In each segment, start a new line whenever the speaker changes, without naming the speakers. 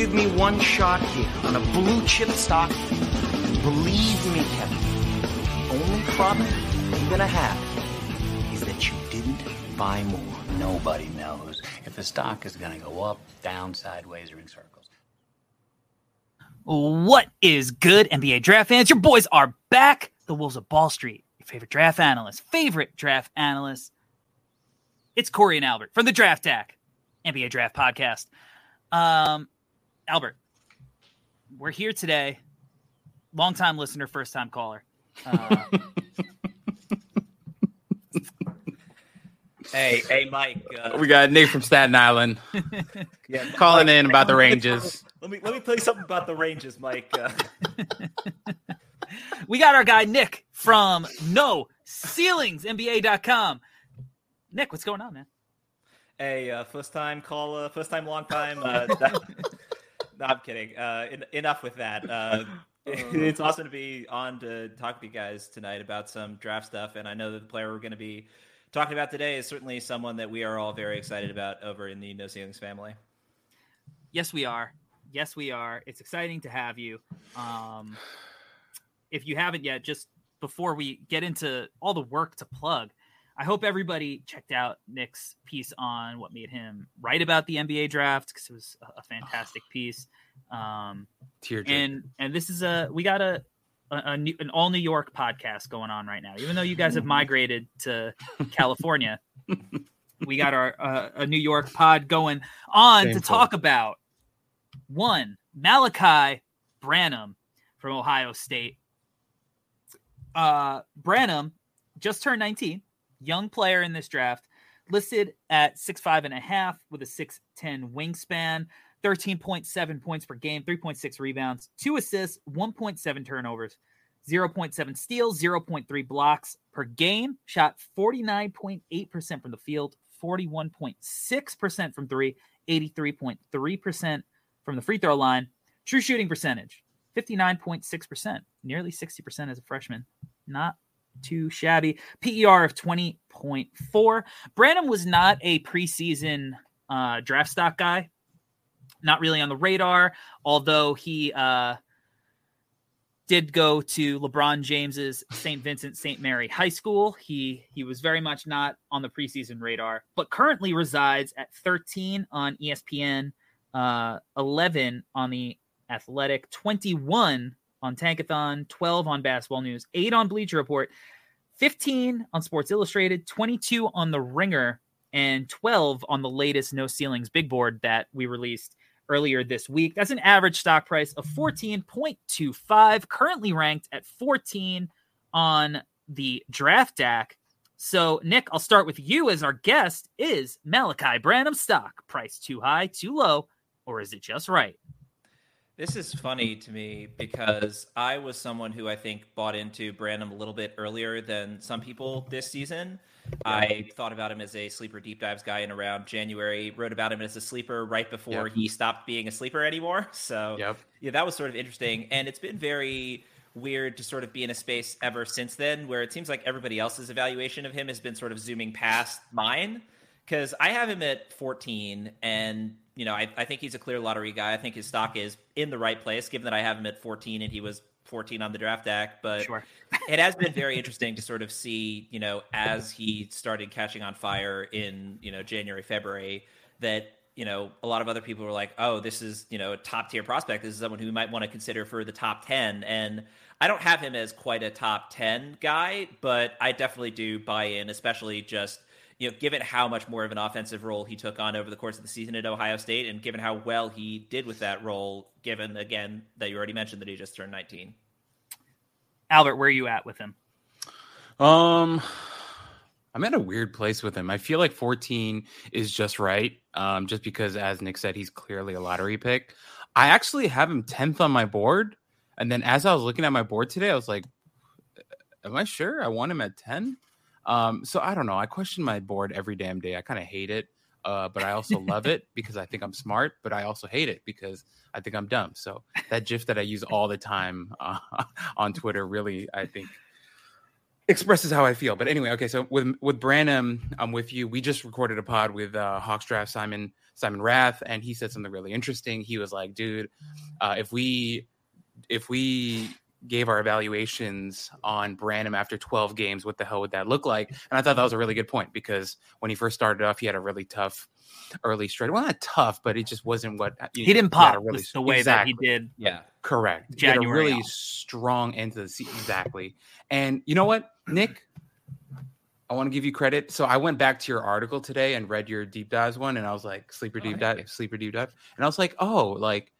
give me one shot here on a blue chip stock, believe me, Kevin, the only problem you're gonna have is that you didn't buy more.
Nobody knows if the stock is going to go up, down, sideways, or in circles.
What is good, NBA draft fans? Your boys are back. The Wolves of Ball Street, your favorite draft analyst, favorite draft analyst. It's Corey and Albert from the Draft Deck, NBA Draft Podcast. Um, Albert, we're here today. Longtime listener, first time caller. Uh,
Hey, hey, Mike. Uh,
We got Nick from Staten Island
yeah,
calling
Mike,
in about the
let
Ranges.
Let me let me tell you something about the Ranges, Mike. Uh,
we got our guy Nick from No Ceilings NBA.com. Nick, what's going on, man?
hey, uh, first time call, uh, first time, long time. Uh, no, I'm kidding. Uh, en- enough with that. Uh, it's awesome to be on to talk to you guys tonight about some draft stuff, and I know that the player we're going to be talking about today is certainly someone that we are all very excited about over in the No Ceilings family.
Yes, we are. Yes, we are. It's exciting to have you. Um, if you haven't yet, just before we get into all the work to plug, I hope everybody checked out Nick's piece on what made him write about the NBA draft because it was a, fantastic piece. Um, and and this is a we got a, a, a new, an all New York podcast going on right now. Even though you guys have migrated to California, we got our uh, a New York pod going on to
Shameful.
talk about one Malaki Branham from Ohio State. Uh, Branham just turned 19, young player in this draft, listed at six five and a half with a 6'10 wingspan, 13.7 points per game, 3.6 rebounds, two assists, 1.7 turnovers, 0.7 steals, 0.3 blocks per game, shot 49.8% from the field, 41.6% from three, 83.3% from the free throw line. True shooting percentage, 59.6%, nearly 60% as a freshman. Not too shabby. PER of 20.4. Branham was not a preseason uh, draft stock guy. Not really on the radar, although he uh, did go to LeBron James's St. Vincent St. Mary High School. He he was very much not on the preseason radar, but currently resides at 13 on ESPN, uh, 11 on the Athletic, 21 on Tankathon, 12 on Basketball News, 8 on Bleacher Report, 15 on Sports Illustrated, 22 on The Ringer, and 12 on the latest No Ceilings big board that we released earlier this week. That's an average stock price of 14.25, currently ranked at 14 on the draft deck. So, Nick, I'll start with you as our guest. Is Malaki Branham stock price too high, too low, or is it just right?
This is funny to me because I was someone who I think bought into Branham a little bit earlier than some people this season. I thought about him as a sleeper deep dives guy in around January, wrote about him as a sleeper right before
Yep.
he stopped being a sleeper anymore. So
Yep.
yeah, that was sort of interesting. And it's been very weird to sort of be in a space ever since then where it seems like everybody else's evaluation of him has been sort of zooming past mine. Because I have him at 14, and you know, I, I think he's a clear lottery guy. I think his stock is in the right place, given that I have him at 14 and he was 14 on the draft deck. But
Sure.
it has been very interesting to sort of see, you know, as he started catching on fire in, you know, January, February, that, you know, a lot of other people were like, oh, this is, you know, a top tier prospect. This is someone who we might want to consider for the top 10. And I don't have him as quite a top 10 guy, but I definitely do buy in, especially just, you know, given how much more of an offensive role he took on over the course of the season at Ohio State and given how well he did with that role, given, again, that you already mentioned that he just turned 19.
Albert, where are you at with him?
Um, I'm at a weird place with him. I feel like 14 is just right. Um, just because, as Nick said, he's clearly a lottery pick. I actually have him 10th on my board. And then as I was looking at my board today, I was like, am I sure I want him at 10? Um, so I don't know. I question my board every damn day. I kind of hate it. Uh, but I also love it because I think I'm smart, but I also hate it because I think I'm dumb. So that GIF that I use all the time uh, on Twitter really, I think, expresses how I feel. But anyway, okay. So with with Branham, I'm with you. We just recorded a pod with uh, Hawks Draft Simon Simon Rath, and he said something really interesting. He was like, "Dude, uh, if we if we gave our evaluations on Branham after 12 games, what the hell would that look like?" And I thought that was a really good point because when he first started off, he had a really tough early stretch. Well, not tough, but it just wasn't what uh,
he didn't pop really, the way exactly. that he did.
Yeah,
correct. January he had a really strong end to the season. Exactly. And you know what, Nick? I want to give you credit. So I went back to your article today and read your deep dives one, and I was like, sleeper oh, deep dive, you. sleeper deep dive, and I was like, oh, like,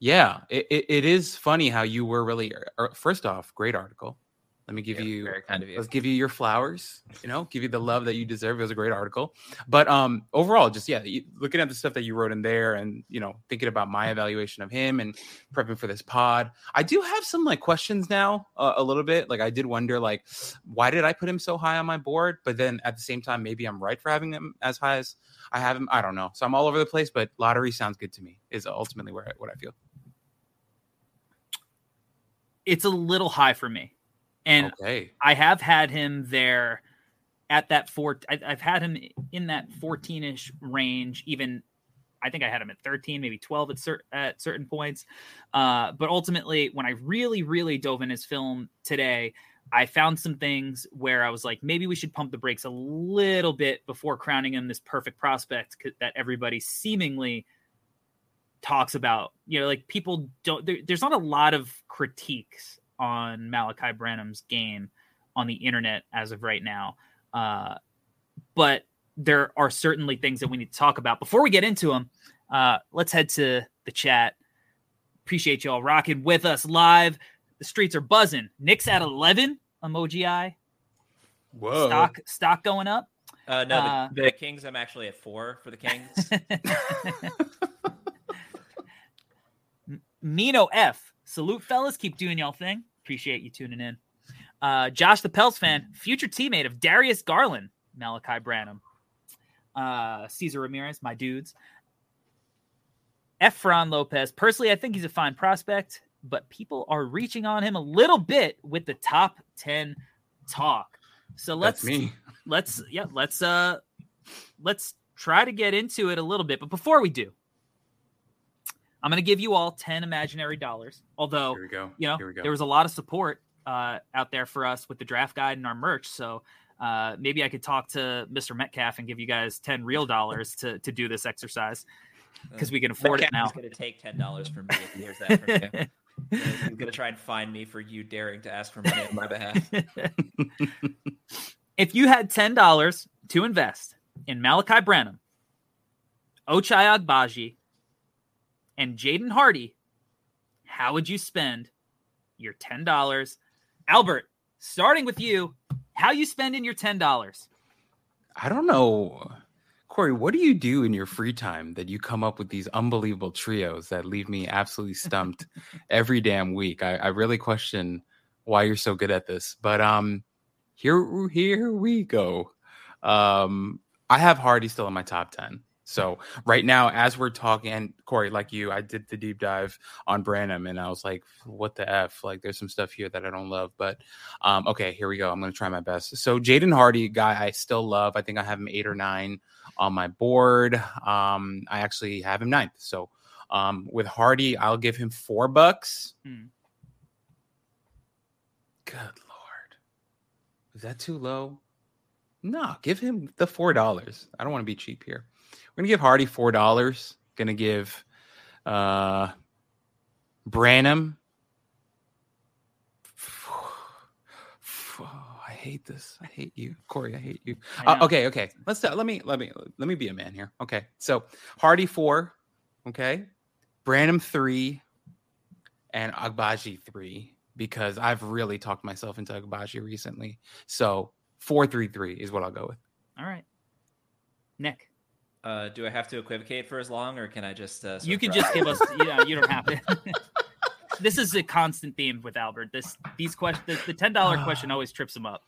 yeah, it, it, it is funny how you were really. Er, first off, great article. Let me give yeah, you very kind of you. Let's give you your flowers. You know, give you the love that you deserve. It was a great article. But um, overall, just yeah, looking at the stuff that you wrote in there, and you know, thinking about my evaluation of him and prepping for this pod, I do have some like questions now. Uh, a little bit, like I did wonder, like, why did I put him so high on my board? But then at the same time, maybe I'm right for having him as high as I have him. I don't know. So I'm all over the place. But lottery sounds good to me. Is ultimately where I, what I feel.
It's a little high for me. And okay. I have had him there at that four. I, have had him in that 14 ish range, even I think I had him at 13, maybe 12 at, cer- at certain points. Uh, but ultimately, when I really, really dove in his film today, I found some things where I was like, maybe we should pump the brakes a little bit before crowning him this perfect prospect that everybody seemingly talks about. You know, like people don't, there, there's not a lot of critiques on Malaki Branham's game on the internet as of right now. Uh, but there are certainly things that we need to talk about. Before we get into them, uh, let's head to the chat. Appreciate y'all rocking with us live. The streets are buzzing. Nick's at 11, emoji eye.
Whoa.
Stock, stock going up.
Uh, no, uh, the, the, Kings, I'm actually at four for the Kings.
Mino F. Salute, fellas. Keep doing y'all thing. Appreciate you tuning in. Uh, Josh the Pels fan, future teammate of Darius Garland, Malaki Branham, uh, Cesar Ramirez, my dudes. Efron Lopez. Personally, I think he's a fine prospect, but people are reaching on him a little bit with the top 10 talk. So let's
me.
let's yeah, let's uh let's try to get into it a little bit. But before we do, I'm going to give you all 10 imaginary dollars. Although,
Here we go.
you know, there was a lot of support uh, out there for us with the draft guide and our merch. So uh, maybe I could talk to Mr. Metcalf and give you guys 10 real dollars to, to do this exercise because we can afford
Metcalf
it now.
He's going to take $10 from me if he hears that from you. He's going to try and find me for you daring to ask for money on my behalf.
if you had $10 to invest in Malaki Branham, Ochai Agbaji, and Jaden Hardy, how would you spend your $10? Albert, starting with you, how you spending your $10?
I don't know. Corey, what do you do in your free time that you come up with these unbelievable trios that leave me absolutely stumped every damn week? I, I really question why you're so good at this. But um here here we go. Um I have Hardy still in my top 10. So right now, as we're talking, and Corey, like you, I did the deep dive on Branham, and I was like, "What the f?" Like, there's some stuff here that I don't love, but um, okay, here we go. I'm gonna try my best. So Jaden Hardy, guy I still love. I think I have him eight or nine on my board. Um, I actually have him ninth. So um, with Hardy, I'll give him four bucks. Hmm. Good lord, is that too low? No, give him the four dollars. I don't want to be cheap here. We're gonna give Hardy four dollars. Gonna give uh Branham. I hate this. I hate you, Corey. I hate you. Uh, okay, okay. Let's let me let me let me be a man here. Okay, so Hardy four. Okay, Branham three, and Agbaji three because I've really talked myself into Agbaji recently. So four three three is what I'll go with.
All right, Nick.
Uh, do I have to equivocate for as long, or can I just? Uh,
you can just give us. Yeah, you don't have to. this is a constant theme with Albert. This these questions, the, the ten dollar question always trips him up.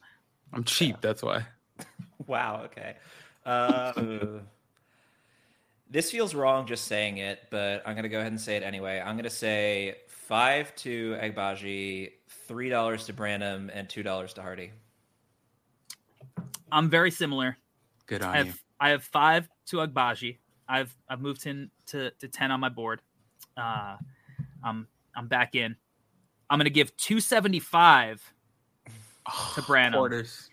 I'm cheap. That's why.
wow. Okay. Uh, this feels wrong just saying it, but I'm gonna go ahead and say it anyway. I'm gonna say five to Agbaji, three dollars to Branham, and two dollars to Hardy.
I'm very similar.
Good on
I
you.
I have five to Agbaji. I've I've moved him to, to ten on my board. Uh, I'm I'm back in. I'm gonna give 275 to Branham.
Quarters.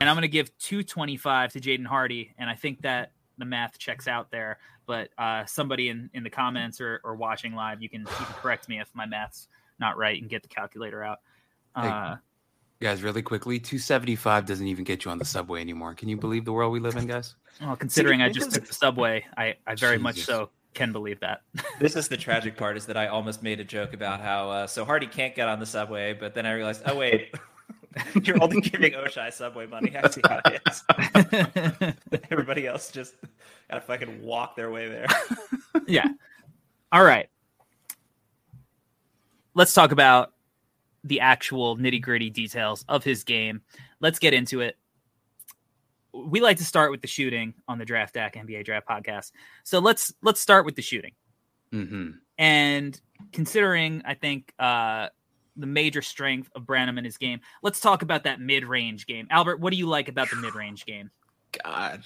and I'm going to give 225 to Jaden Hardy, and I think that the math checks out there. But uh, somebody in, in the comments or, or watching live, you can you can correct me if my math's not right and get the calculator out.
Hey. Guys, really quickly, 275 doesn't even get you on the subway anymore. Can you believe the world we live in, guys?
well, considering I just
of
took the subway, I, I very much so can believe that.
This is the tragic part is that I almost made a joke about how uh, so Hardy can't get on the subway, but then I realized, oh wait, you're only giving Ochai subway money. I see how it is. Everybody else just gotta fucking walk their way there.
yeah. All right. Let's talk about the actual nitty gritty details of his game. Let's get into it. We like to start with the shooting on the Draft Deck NBA Draft Podcast. So let's let's start with the shooting.
Mm-hmm.
And considering, I think uh, the major strength of Branham in his game, let's talk about that mid range game. Albert, what do you like about the mid range game?
God,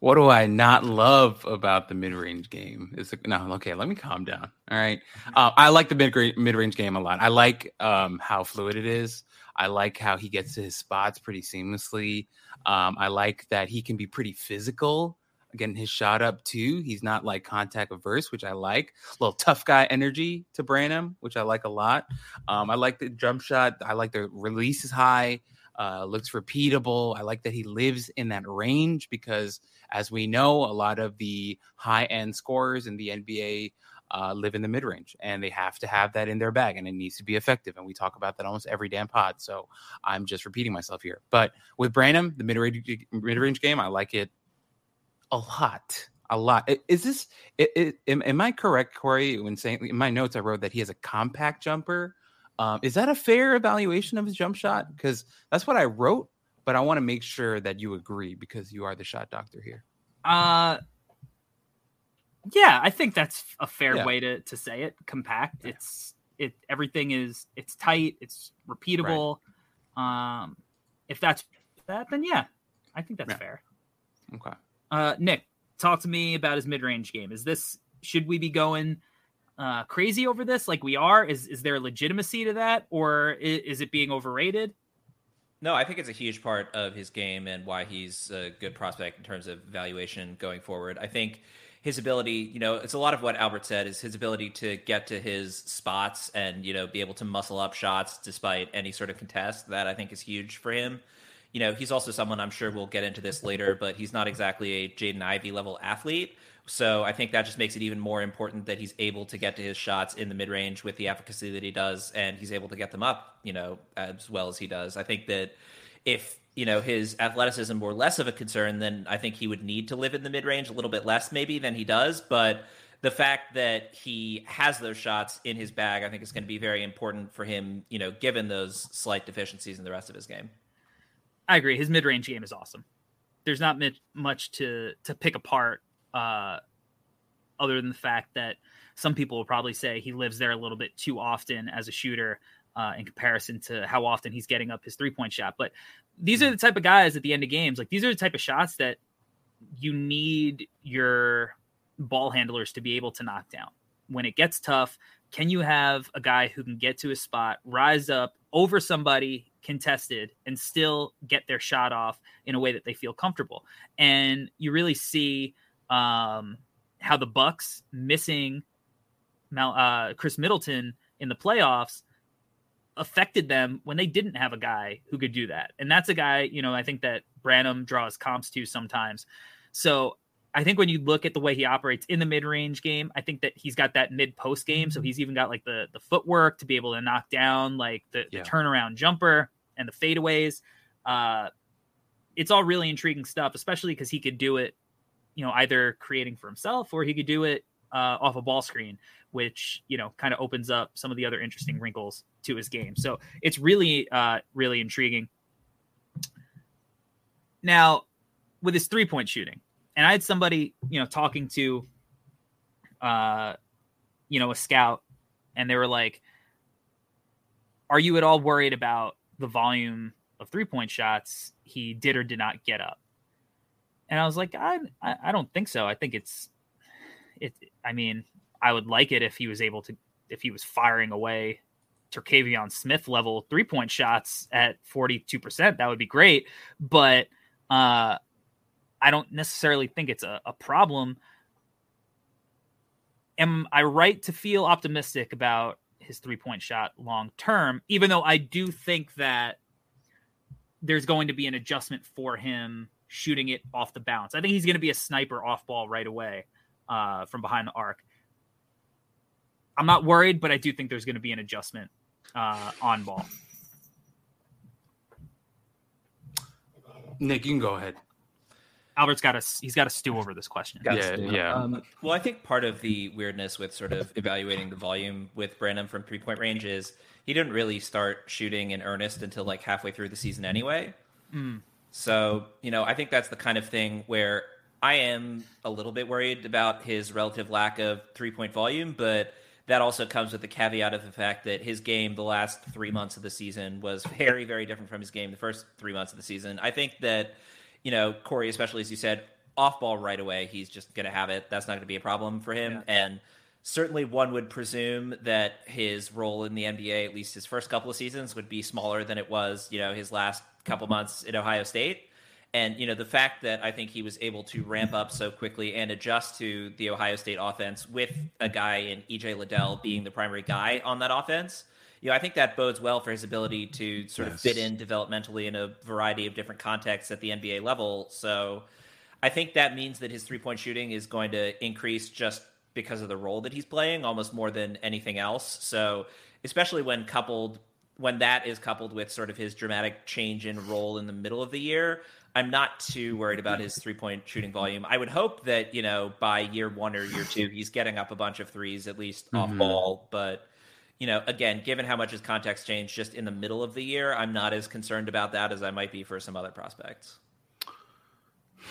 what do I not love about the mid-range game? Is no okay. Let me calm down. All right, uh, I like the mid mid-range game a lot. I like um, how fluid it is. I like how he gets to his spots pretty seamlessly. Um, I like that he can be pretty physical, getting his shot up too. He's not like contact averse, which I like. A little tough guy energy to Branham, which I like a lot. Um, I like the jump shot. I like the release is high uh, looks repeatable. I like that he lives in that range because, as we know, a lot of the high end scorers in the NBA uh, live in the mid range and they have to have that in their bag and it needs to be effective. And we talk about that almost every damn pod. So I'm just repeating myself here. But with Branham, the mid range game, I like it a lot. A lot. Is this? It, it, am, am I correct, Corey? When saying in my notes, I wrote that he has a compact jumper. Um, is that a fair evaluation of his jump shot? Because that's what I wrote, but I want to make sure that you agree because you are the shot doctor here.
Uh yeah, I think that's a fair
Yeah.
way to to say it. Compact. It's it everything is it's tight, it's repeatable. Um if that's that then yeah, I think that's
Yeah.
fair.
Okay.
Uh Nick, talk to me about his mid-range game. Is this should we be going uh crazy over this like we are? Is is there legitimacy to that or is, is it being overrated?
No, I think it's a huge part of his game and why he's a good prospect in terms of valuation going forward. I think his ability, you know, it's a lot of what Albert said is his ability to get to his spots and, you know, be able to muscle up shots despite any sort of contest. That I think is huge for him. You know, he's also someone I'm sure we'll get into this later, but he's not exactly a Jaden Ivey level athlete. So I think that just makes it even more important that he's able to get to his shots in the mid range with the efficacy that he does, and he's able to get them up, you know, as well as he does. I think that if you know his athleticism were less of a concern, then I think he would need to live in the mid range a little bit less, maybe than he does. But the fact that he has those shots in his bag, I think, is going to be very important for him. You know, given those slight deficiencies in the rest of his game.
I agree. His mid-range game is awesome. There's not much to to pick apart, uh, other than the fact that some people will probably say he lives there a little bit too often as a shooter uh, in comparison to how often he's getting up his three-point shot. But these are the type of guys at the end of games. Like these are the type of shots that you need your ball handlers to be able to knock down when it gets tough. Can you have a guy who can get to his spot, rise up over somebody contested, and still get their shot off in a way that they feel comfortable? And you really see um, how the Bucks missing Mal, uh, Khris Middleton in the playoffs affected them when they didn't have a guy who could do that. And that's a guy, you know, I think that Branham draws comps to sometimes. So I think when you look at the way he operates in the mid-range game, I think that he's got that mid-post game. So he's even got like the the footwork to be able to knock down like the,
Yeah.
the turnaround jumper and the fadeaways. Uh, it's all really intriguing stuff, especially because he could do it, you know, either creating for himself or he could do it uh, off a ball screen, which you know kind of opens up some of the other interesting wrinkles to his game. So it's really, uh, really intriguing. Now, with his three point shooting, and I had somebody, you know, talking to, uh, you know, a scout, and they were like, "Are you at all worried about the volume of three point shots he did or did not get up. And I was like, I, I don't think so. I think it's, it. I mean, I would like it if he was able to, if he was firing away Terquavion Smith level three point shots at 42%. That would be great. But uh, I don't necessarily think it's a, a problem. Am I right to feel optimistic about his three point shot long term, even though I do think that there's going to be an adjustment for him shooting it off the bounce. I think he's going to be a sniper off ball right away uh, from behind the arc. I'm not worried, but I do think there's going to be an adjustment uh, on ball.
Nick, you can go ahead.
Albert's got a he's got a stew over this question.
Yeah, yeah.
Um, well, I think part of the weirdness with sort of evaluating the volume with Branham from three point range is he didn't really start shooting in earnest until like halfway through the season anyway.
Mm.
So, you know, I think that's the kind of thing where I am a little bit worried about his relative lack of three point volume, but that also comes with the caveat of the fact that his game the last three months of the season was very, very different from his game the first three months of the season. I think that, you know, Corey, especially as you said, off ball right away, he's just going to have it. That's not going to be a problem for him.
Yeah.
And certainly one would presume that his role in the NBA, at least his first couple of seasons, would be smaller than it was, you know, his last couple months at Ohio State. And you know the fact that I think he was able to ramp up so quickly and adjust to the Ohio State offense with a guy in EJ Liddell being the primary guy on that offense, you know I think that bodes well for his ability to sort of fit in developmentally in a variety of different contexts at the NBA level. So I think that means that his three point shooting is going to increase just because of the role that he's playing, almost more than anything else. So especially when coupled when that is coupled with sort of his dramatic change in role in the middle of the year, I'm not too worried about his three point shooting volume. I would hope that, you know, by year one or year two, he's getting up a bunch of threes, at least off
Mhm.
ball. But, you know, again, given how much his context changed just in the middle of the year, I'm not as concerned about that as I might be for some other prospects.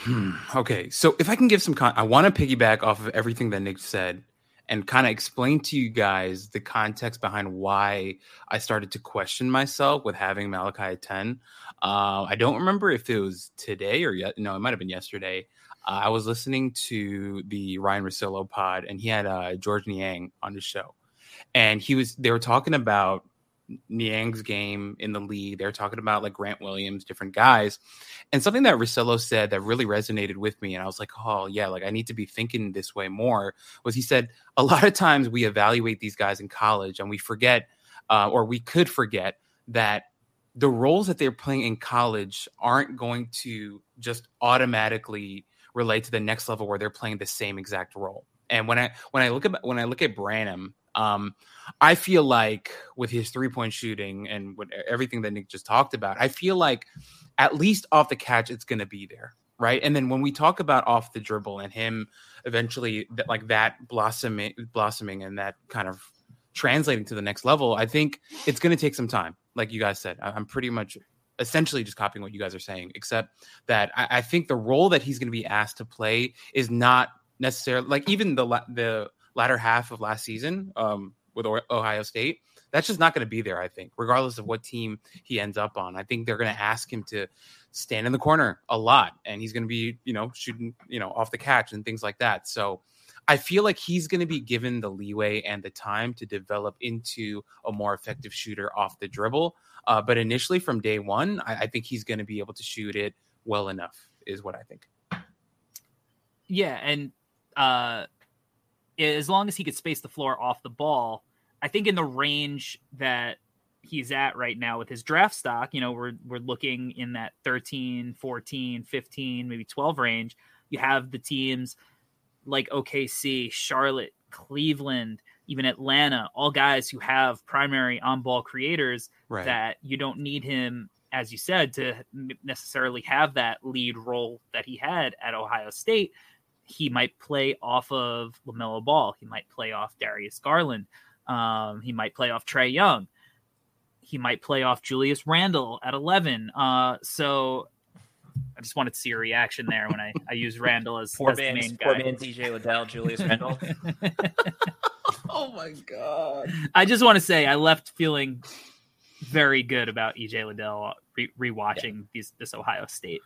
Hmm. Okay, so if I can give some, con- I want to piggyback off of everything that Nick said and kind of explain to you guys the context behind why I started to question myself with having Malaki at 10. Uh, I don't remember if it was today or yet. No, it might have been yesterday. Uh, I was listening to the Ryan Russillo pod, and he had uh, Georges Niang on the show, and he was they were talking about Niang's game in the league. They were talking about like Grant Williams, different guys, and something that Russillo said that really resonated with me, and I was like, oh yeah, like I need to be thinking this way more. Was he said a lot of times we evaluate these guys in college and we forget, uh, or we could forget that the roles that they're playing in college aren't going to just automatically relate to the next level where they're playing the same exact role. And when I when I look at when I look at Branham, um, I feel like with his three point shooting and with everything that Nick just talked about, I feel like at least off the catch, it's going to be there, right? And then when we talk about off the dribble and him eventually that like that blossoming, blossoming, and that kind of translating to the next level, I think it's going to take some time. Like you guys said, I'm pretty much essentially just copying what you guys are saying, except that I, I think the role that he's going to be asked to play is not necessarily like even the the latter half of last season um, with Ohio State. That's just not going to be there. I think, regardless of what team he ends up on, I think they're going to ask him to stand in the corner a lot, and he's going to be you know shooting you know off the catch and things like that. So. I feel like he's going to be given the leeway and the time to develop into a more effective shooter off the dribble. Uh, but initially, from day one, I, I think he's going to be able to shoot it well enough, is what I think.
Yeah, and uh, as long as he could space the floor off the ball, I think in the range that he's at right now with his draft stock, you know, we're we're looking in that 13, 14, 15, maybe 12 range. You have the teams like OKC, Charlotte, Cleveland, even Atlanta, all guys who have primary on-ball creators
Right.
that you don't need him as you said to necessarily have that lead role that he had at Ohio State he might play off of LaMelo Ball. He might play off Darius Garland. Um, he might play off Trae Young. He might play off Julius Randle at 11. Uh, so I just wanted to see a reaction there when I, I use Randle as,
Poor
as the
man's,
main
poor
guy.
man's EJ Liddell, Julius Randle.
oh my god!
I just want to say I left feeling very good about EJ Liddell re- rewatching yeah. these this Ohio State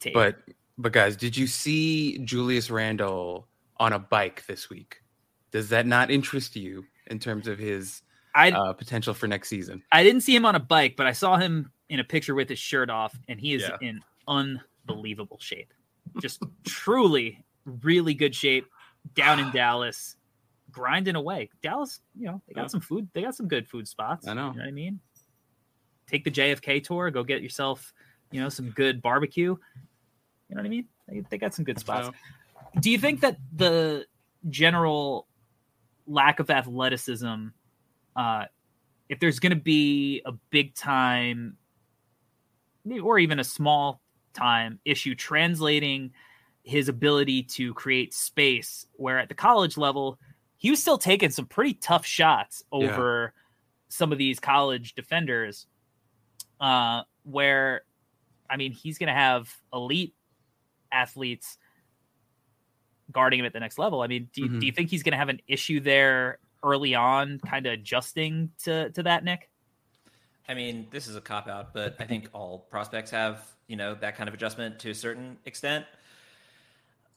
tape.
But but guys, did you see Julius Randle on a bike this week? Does that not interest you in terms of his uh, potential for next season?
I didn't see him on a bike, but I saw him in a picture with his shirt off, and he is yeah. in unbelievable shape. Just truly, really good shape down in Dallas, grinding away. Dallas, you know, they got yeah. some food. They got some good food spots.
I know.
You know what I mean? Take the JFK tour. Go get yourself, you know, some good barbecue. You know what I mean? They, they got some good spots. Do you think that the general lack of athleticism, uh, if there's going to be a big time or even a small time issue translating his ability to create space, where at the college level, he was still taking some pretty tough shots over yeah. some of these college defenders. Uh, where, I mean, he's going to have elite athletes guarding him at the next level. I mean, do, mm-hmm. do you think he's going to have an issue there early on, kind of adjusting to to that, Nick?
I mean, this is a cop out, but I think all prospects have you know that kind of adjustment to a certain extent.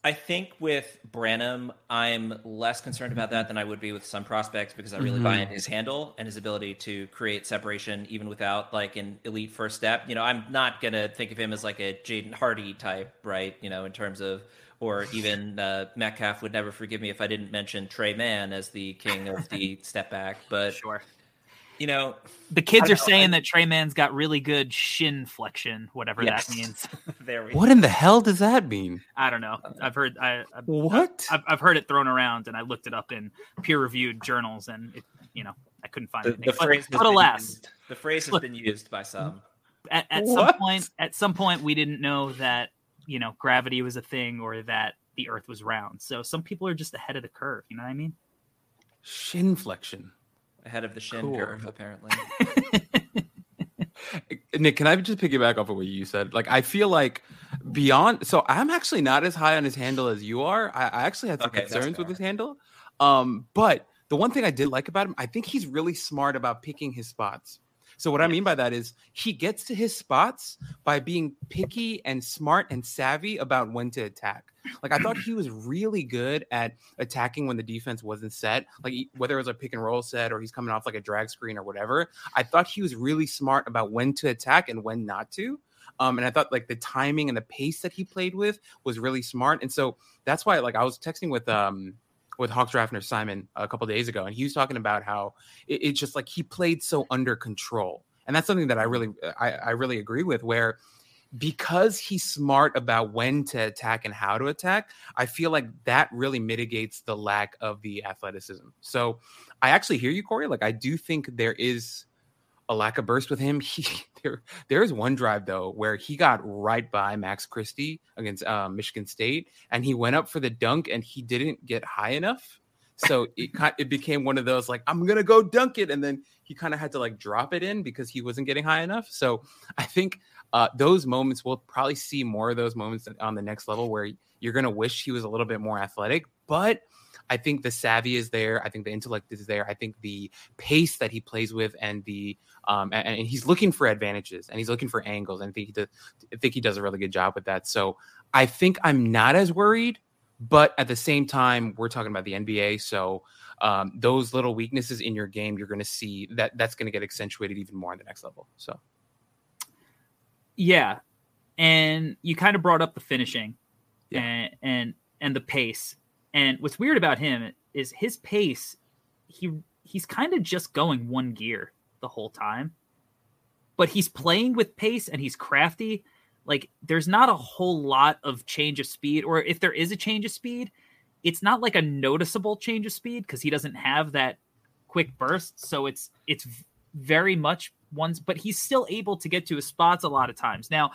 I think with Branham, I'm less concerned about that than I would be with some prospects because I really mm-hmm. buy in his handle and his ability to create separation even without like an elite first step. You know, I'm not gonna think of him as like a Jaden Hardy type, right? You know, in terms of or even uh, Metcalf would never forgive me if I didn't mention Trey Mann as the king of the step back. But
sure,
you know,
the kids are know, saying I, that Trey Man's got really good shin flexion, whatever yes. that means.
there we. What go. in the hell does that mean?
I don't know. I've heard. I,
I've, what?
I've, I've, heard it thrown around, and I looked it up in peer-reviewed journals, and it, you know, I couldn't find
the,
anything.
The phrase, but, but alas, used. the phrase has Look, been used by some.
At, at some point, at some point, we didn't know that you know gravity was a thing, or that the Earth was round. So some people are just ahead of the curve. You know what I mean?
Shin flexion.
Ahead of the shin cool. curve, apparently.
Nick, can I just piggyback off of what you said? Like, I feel like beyond. So I'm actually not as high on his handle as you are. I, I actually had some okay, concerns with his handle. Um, but the one thing I did like about him, I think he's really smart about picking his spots. So what I mean by that is he gets to his spots by being picky and smart and savvy about when to attack. Like I thought he was really good at attacking when the defense wasn't set, like whether it was a pick and roll set or he's coming off like a drag screen or whatever. I thought he was really smart about when to attack and when not to. Um, and I thought like the timing and the pace that he played with was really smart. And so that's why like I was texting with um with Hawks Draftner Simon a couple days ago, and he was talking about how it, it's just like he played so under control, and that's something that I really I, I really agree with. Where because he's smart about when to attack and how to attack, I feel like that really mitigates the lack of the athleticism. So I actually hear you, Corey. Like I do think there is a lack of burst with him. He there there is one drive though where he got right by Max Christie against uh, Michigan State, and he went up for the dunk and he didn't get high enough. So it it became one of those like I'm gonna go dunk it, and then he kind of had to like drop it in because he wasn't getting high enough. So I think uh, those moments we'll probably see more of those moments on the next level where you're gonna wish he was a little bit more athletic, but I think the savvy is there. I think the intellect is there. I think the pace that he plays with and the um and, and he's looking for advantages and he's looking for angles. And I think he does I think he does a really good job with that. So I think I'm not as worried, but at the same time, we're talking about the NBA. So um, those little weaknesses in your game, you're going to see that that's going to get accentuated even more on the next level. So,
yeah, and you kind of brought up the finishing, yeah. and and and the pace, and what's weird about him is his pace. He he's kind of just going one gear the whole time, but he's playing with pace and he's crafty. Like there's not a whole lot of change of speed, or if there is a change of speed, it's not like a noticeable change of speed because he doesn't have that quick burst. So it's it's very much ones, but he's still able to get to his spots a lot of times. Now,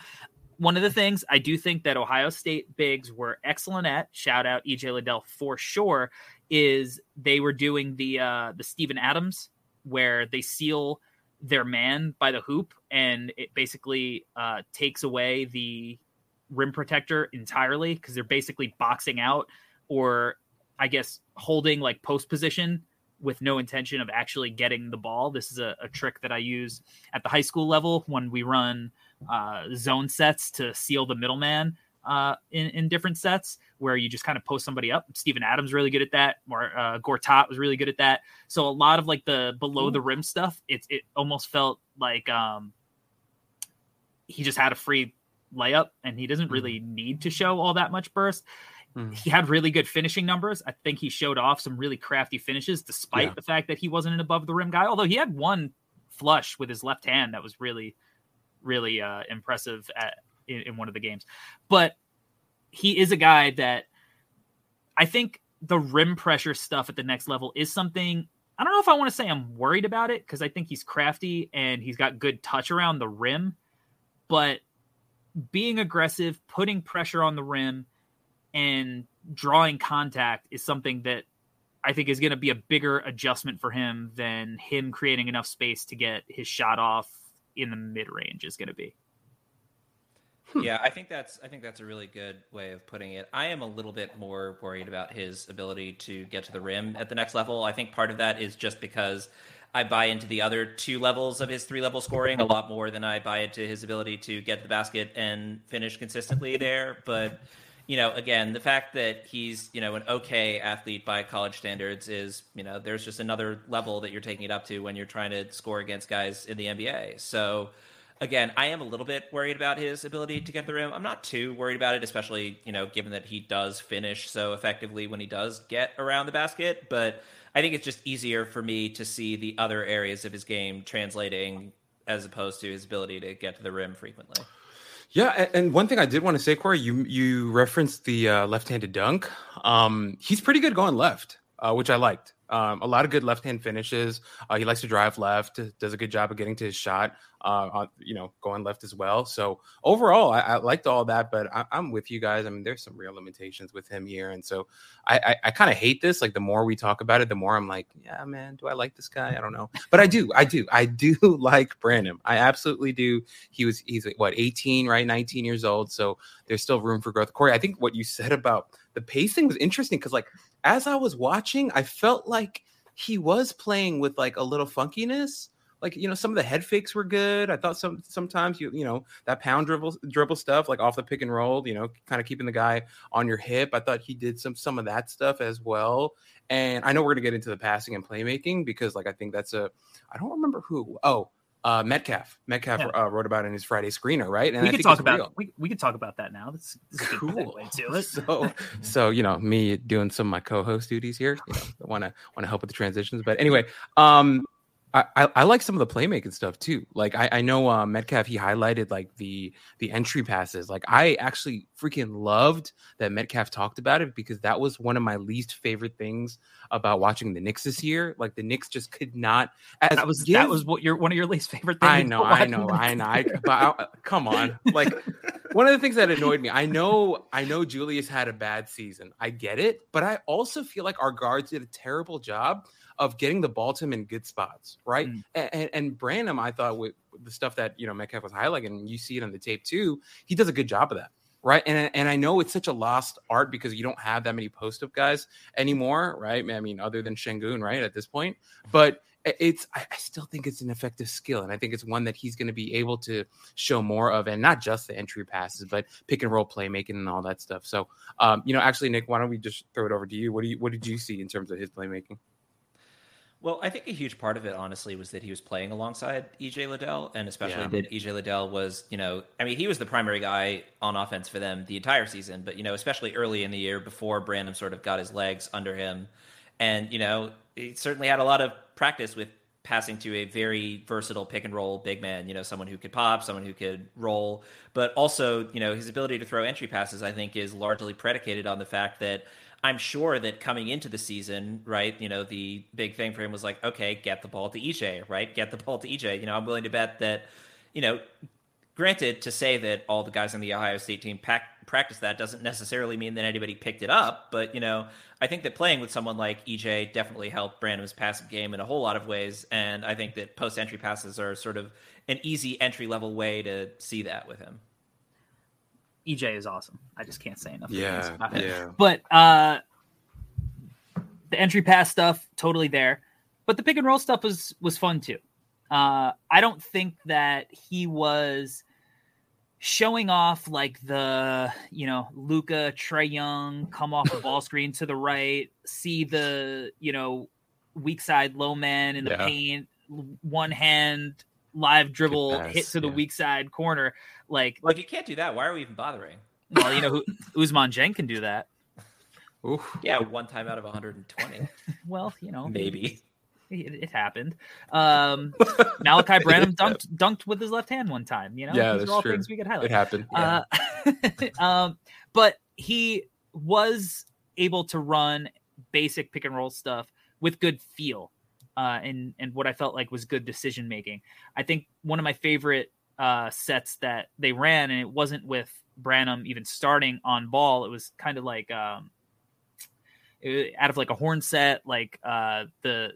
one of the things I do think that Ohio State bigs were excellent at, shout out EJ Liddell for sure, is they were doing the uh the Steven Adams where they seal their man by the hoop and it basically uh takes away the rim protector entirely because they're basically boxing out or I guess holding like post position with no intention of actually getting the ball. This is a, a trick that I use at the high school level when we run uh, zone sets to seal the middleman uh, in, in different sets where you just kind of post somebody up. Steven Adams really good at that. Or uh, Gortat was really good at that. So a lot of like the below the rim stuff, it it almost felt like um, he just had a free layup and he doesn't really need to show all that much burst.
Mhm.
He had really good finishing numbers. I think he showed off some really crafty finishes despite
Yeah.
the fact that he wasn't an above the rim guy. Although he had one flush with his left hand that was really, really uh, impressive at, in, in one of the games. But he is a guy that I think the rim pressure stuff at the next level is something. I don't know if I want to say I'm worried about it because I think he's crafty and he's got good touch around the rim, but being aggressive, putting pressure on the rim, and drawing contact is something that I think is going to be a bigger adjustment for him than him creating enough space to get his shot off in the mid range is going to be. Hmm.
Yeah, I think that's I think that's a really good way of putting it. I am a little bit more worried about his ability to get to the rim at the next level. I think part of that is just because I buy into the other two levels of his three level scoring a lot more than I buy into his ability to get to the basket and finish consistently there. But you know, again, the fact that he's you know an okay athlete by college standards is you know there's just another level that you're taking it up to when you're trying to score against guys in the NBA. So again, I am a little bit worried about his ability to get the rim. I'm not too worried about it, especially you know given that he does finish so effectively when he does get around the basket. But I think it's just easier for me to see the other areas of his game translating as opposed to his ability to get to the rim frequently.
Yeah, and one thing I did want to say, Corey, you you referenced the uh, left-handed dunk. Um, he's pretty good going left, uh, which I liked. Um, a lot of good left-hand finishes. Uh, he likes to drive left. Does a good job of getting to his shot. Uh, on, you know, going left as well. So overall, I, I liked all that. But I, I'm with you guys. I mean, there's some real limitations with him here, and so I I, I kind of hate this. Like the more we talk about it, the more I'm like, yeah, man, do I like this guy? I don't know, but I do. I do. I do like Branham. I absolutely do he was he's what 18 right 19 years old so there's still room for growth corey i think what you said about the pacing was interesting because like as i was watching i felt like he was playing with like a little funkiness. Like you know some of the head fakes were good. I thought some sometimes you you know that pound dribble dribble stuff like off the pick and roll you know kind of keeping the guy on your hip. I thought he did some some of that stuff as well. And i know we're to get into the passing and playmaking because like i think that's a i don't remember who oh uh, Metcalf. Metcalf
Yeah.
uh, wrote about it in his Friday screener, right? And
we
I
could talk about
real.
we, we could talk about that now. That's, that's
Cool. So, so you know, me doing some of my co-host duties here. You know, want to want to help with the transitions. But anyway, um, I, I I like some of the playmaking stuff too. Like I I know uh, Metcalf he highlighted like the the entry passes. Like I actually freaking loved that Metcalf talked about it because that was one of my least favorite things about watching the Knicks this year. Like the Knicks just could not. As
that was that
give-
was what your one of your least favorite things.
I know, I know, I know. I, but I, come on, like one of the things that annoyed me. I know, I know, Julius had a bad season. I get it, but I also feel like our guards did a terrible job of getting the ball to him in good spots, right?
Mm.
And, and Branham, I thought with the stuff that you know Metcalf was highlighting, and you see it on the tape too, he does a good job of that. Right. And, and I know it's such a lost art because you don't have that many post up guys anymore. Right. I mean, other than Sengun, right, at this point. But it's I, I still think it's an effective skill and i think it's one that he's going to be able to show more of and not just the entry passes but pick and roll playmaking and all that stuff so um you know actually nick why don't we just throw it over to you what do you what did you see in terms of his playmaking
Well, I think a huge part of it, honestly, was that he was playing alongside EJ Liddell, and especially
Yeah.
that EJ Liddell was, you know, I mean, he was the primary guy on offense for them the entire season, but you know, especially early in the year before Branham sort of got his legs under him, and you know, he certainly had a lot of practice with passing to a very versatile pick and roll big man, you know, someone who could pop, someone who could roll, but also, you know, his ability to throw entry passes, I think, is largely predicated on the fact that I'm sure that coming into the season, right, you know, the big thing for him was like, okay, get the ball to EJ, right? Get the ball to EJ. You know, I'm willing to bet that, you know, granted, to say that all the guys on the Ohio State team pack, practice that doesn't necessarily mean that anybody picked it up. But, you know, I think that playing with someone like EJ definitely helped Branham's passing game in a whole lot of ways. And I think that post entry passes are sort of an easy entry level way to see that with him.
EJ is awesome. I just can't say enough.
yeah
about
yeah
But uh, the entry pass stuff totally there. but the pick and roll stuff was was fun too. Uh, I don't think that he was showing off like the you know Luka Trae Young come off the ball screen to the right, see the you know weak side low man in the
Yeah.
paint, one hand live dribble
pass,
hit to the
yeah.
weak side corner. Like,
if you can't do that, why are we even bothering?
well, you know, who, Ousmane Dieng can do that.
Oof.
Yeah, one time out of 120,
Well, you know,
maybe.
it, it happened. Um, Malaki Branham dunked dunked with his left hand one time. You know,
Yeah,
these
that's
are all
true.
things we could highlight.
It happened. Yeah.
Uh, um, but he was able to run basic pick and roll stuff with good feel, uh, and and what I felt like was good decision making. I think one of my favorite uh, sets that they ran, and it wasn't with Branham even starting on ball. It was kind of like um, it- out of like a horn set, like uh, the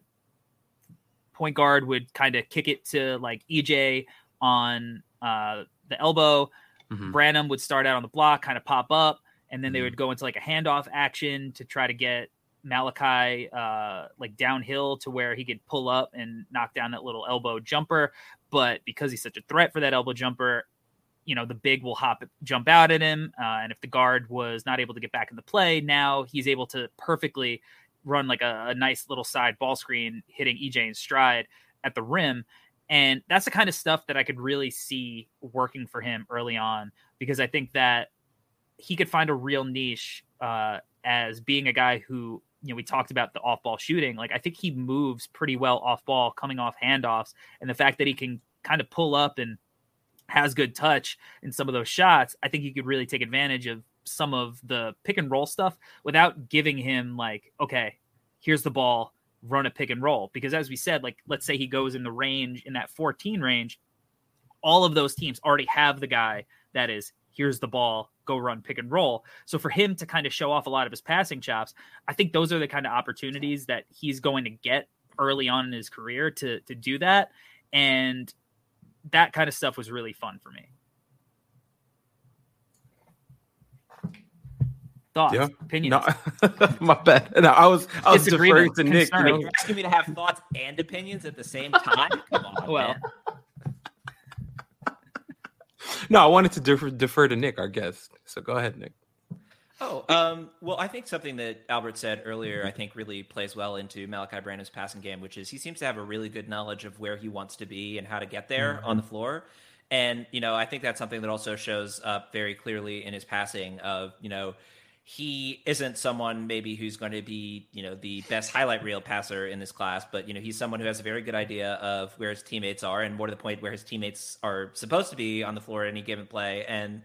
point guard would kind of kick it to like EJ on uh, the elbow.
Mhm.
Branham would start out on the block, kind of pop up, and then they
Mhm.
would go into like a handoff action to try to get Malaki uh, like downhill to where he could pull up and knock down that little elbow jumper. But because he's such a threat for that elbow jumper, you know the big will hop jump out at him, uh, and if the guard was not able to get back into play, now he's able to perfectly run like a, a nice little side ball screen, hitting EJ in stride at the rim. And that's the kind of stuff that I could really see working for him early on because I think that he could find a real niche uh, as being a guy who, you know, we talked about the off ball shooting. Like, I think he moves pretty well off ball, coming off handoffs. And the fact that he can kind of pull up and has good touch in some of those shots, I think he could really take advantage of some of the pick and roll stuff without giving him, like, okay, here's the ball, run a pick and roll. Because as we said, like, let's say he goes in the range, in that 14 range, all of those teams already have the guy that is, here's the ball, go run pick and roll. So for him to kind of show off a lot of his passing chops, I think those are the kind of opportunities that he's going to get early on in his career to to do that. And that kind of stuff was really fun for me. Thoughts,
Yeah.
opinions.
No, my bad. No, I was I was
Disagreement,
deferring to Nick. You know?
You're asking me to have thoughts and opinions at the same time? Come on.
Well,
man.
No, I wanted to defer, defer to Nick, our guest. So go ahead, Nick.
Oh, um, well, I think something that Albert said earlier, I think really plays well into Malaki Branham's passing game, which is he seems to have a really good knowledge of where he wants to be and how to get there on the floor. And, you know, I think that's something that also shows up very clearly in his passing of, you know, he isn't someone maybe who's going to be, you know, the best highlight reel passer in this class, but you know, he's someone who has a very good idea of where his teammates are and more to the point where his teammates are supposed to be on the floor at any given play. And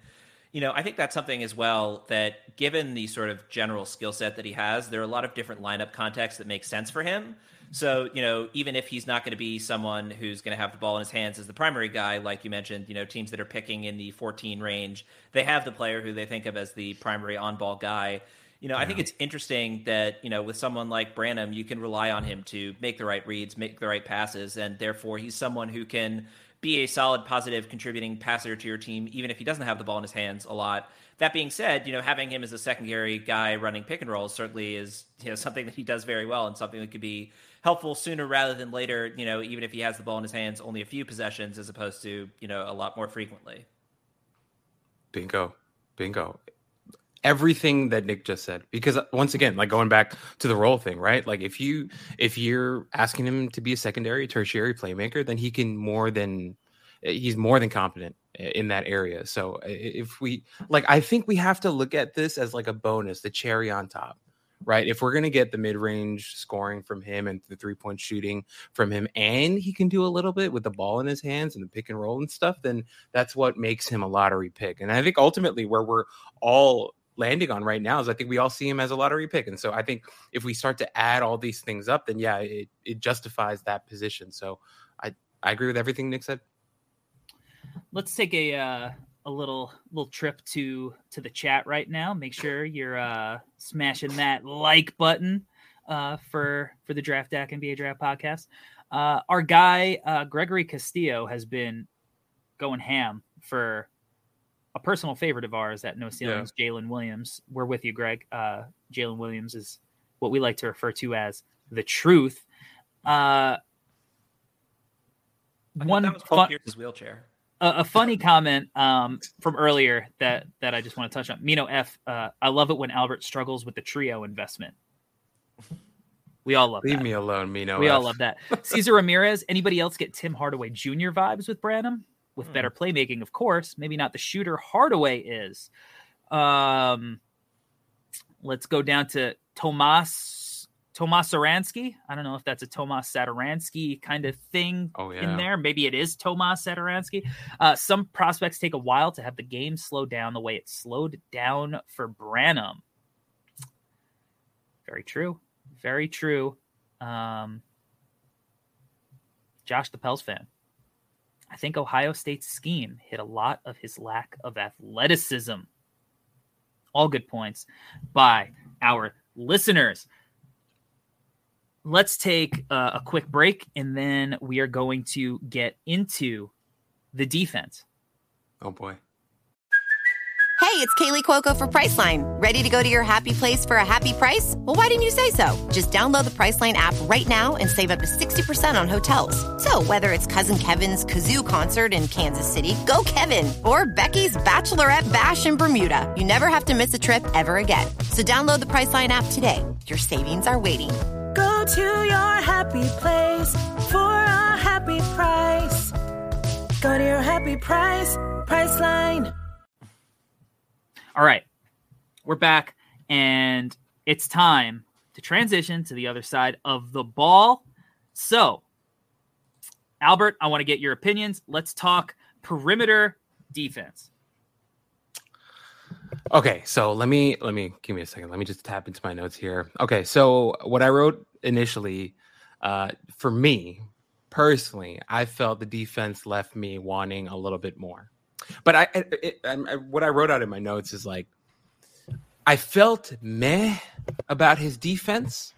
you know, I think that's something as well that given the sort of general skill set that he has, there are a lot of different lineup contexts that make sense for him. So, you know, even if he's not going to be someone who's going to have the ball in his hands as the primary guy, like you mentioned, you know, teams that are picking in the 14 range, they have the player who they think of as the primary on ball guy. You know, I think it's interesting that, you know, with someone like Branham, you can rely on him to make the right reads, make the right passes, and therefore he's someone who can be a solid, positive, contributing passer to your team, even if he doesn't have the ball in his hands a lot. That being said, you know, having him as a secondary guy running pick and rolls certainly is, you know, something that he does very well and something that could be helpful sooner rather than later, you know, even if he has the ball in his hands only a few possessions as opposed to, you know, a lot more frequently.
Bingo. Bingo. Everything that Nick just said. Because uh, once again, like going back to the role thing, right? Like if you if you're asking him to be a secondary, tertiary playmaker, then he can more than uh, he's more than competent uh, in that area. So uh, if we like I think we have to look at this as like a bonus, the cherry on top. Right. If we're going to get the mid range scoring from him and the three point shooting from him, and he can do a little bit with the ball in his hands and the pick and roll and stuff, then that's what makes him a lottery pick. And I think ultimately where we're all landing on right now is I think we all see him as a lottery pick. And so I think if we start to add all these things up, then yeah, it, it justifies that position. So I, I agree with everything Nick said.
let's take a uh, a little little trip to to the chat right now. Make sure you're uh, smashing that like button uh, for for the Draft Deck NBA Draft Podcast. Uh, our guy uh, Gregory Castillo has been going ham for a personal favorite of ours at No Ceilings, Jalen Williams. We're with you, Greg. Uh, Jalen Williams is what we like to refer to as the truth. Uh, one
that was Paul
fun,
Pierce's wheelchair.
A, a funny comment um, from earlier that that I just want to touch on. Mino F. Uh, I love it when Albert struggles with the trio investment. We all love
Leave
that.
me alone, Mino.
we all love that. Caesar Ramirez. Anybody else get Tim Hardaway Jr. vibes with Branham? With better playmaking, of course. Maybe not the shooter Hardaway is. Um, let's go down to Tomas Tomas Saransky. I don't know if that's a Tomas Satoransky kind of thing
Oh
in there. Maybe it is Tomas Satoransky. Uh, some prospects take a while to have the game slow down the way it slowed down for Branham. Very true. Very true. Um, Josh the Pels fan. I think Ohio State's scheme hit a lot of his lack of athleticism. All good points by our listeners. Let's take uh, a quick break and then we are going to get into the defense.
Oh boy.
Hey, it's Kaley Cuoco for Priceline. Ready to go to your happy place for a happy price? Well, why didn't you say so? Just download the Priceline app right now and save up to 60% on hotels. So, whether it's Cousin Kevin's Kazoo concert in Kansas City, go Kevin, or Becky's Bachelorette Bash in Bermuda, you never have to miss a trip ever again. So, download the Priceline app today. Your savings are waiting.
To your happy place for a happy price. Go to your happy price, Priceline.
All right, we're back, and it's time to transition to the other side of the ball. So, Albert, I want to get your opinions. Let's talk perimeter defense.
Okay, so let me let me give me a second. Let me just tap into my notes here. Okay, so what I wrote initially, uh, for me personally, I felt the defense left me wanting a little bit more. But I, it, I, I- what I wrote out in my notes is like, I felt meh about his defense,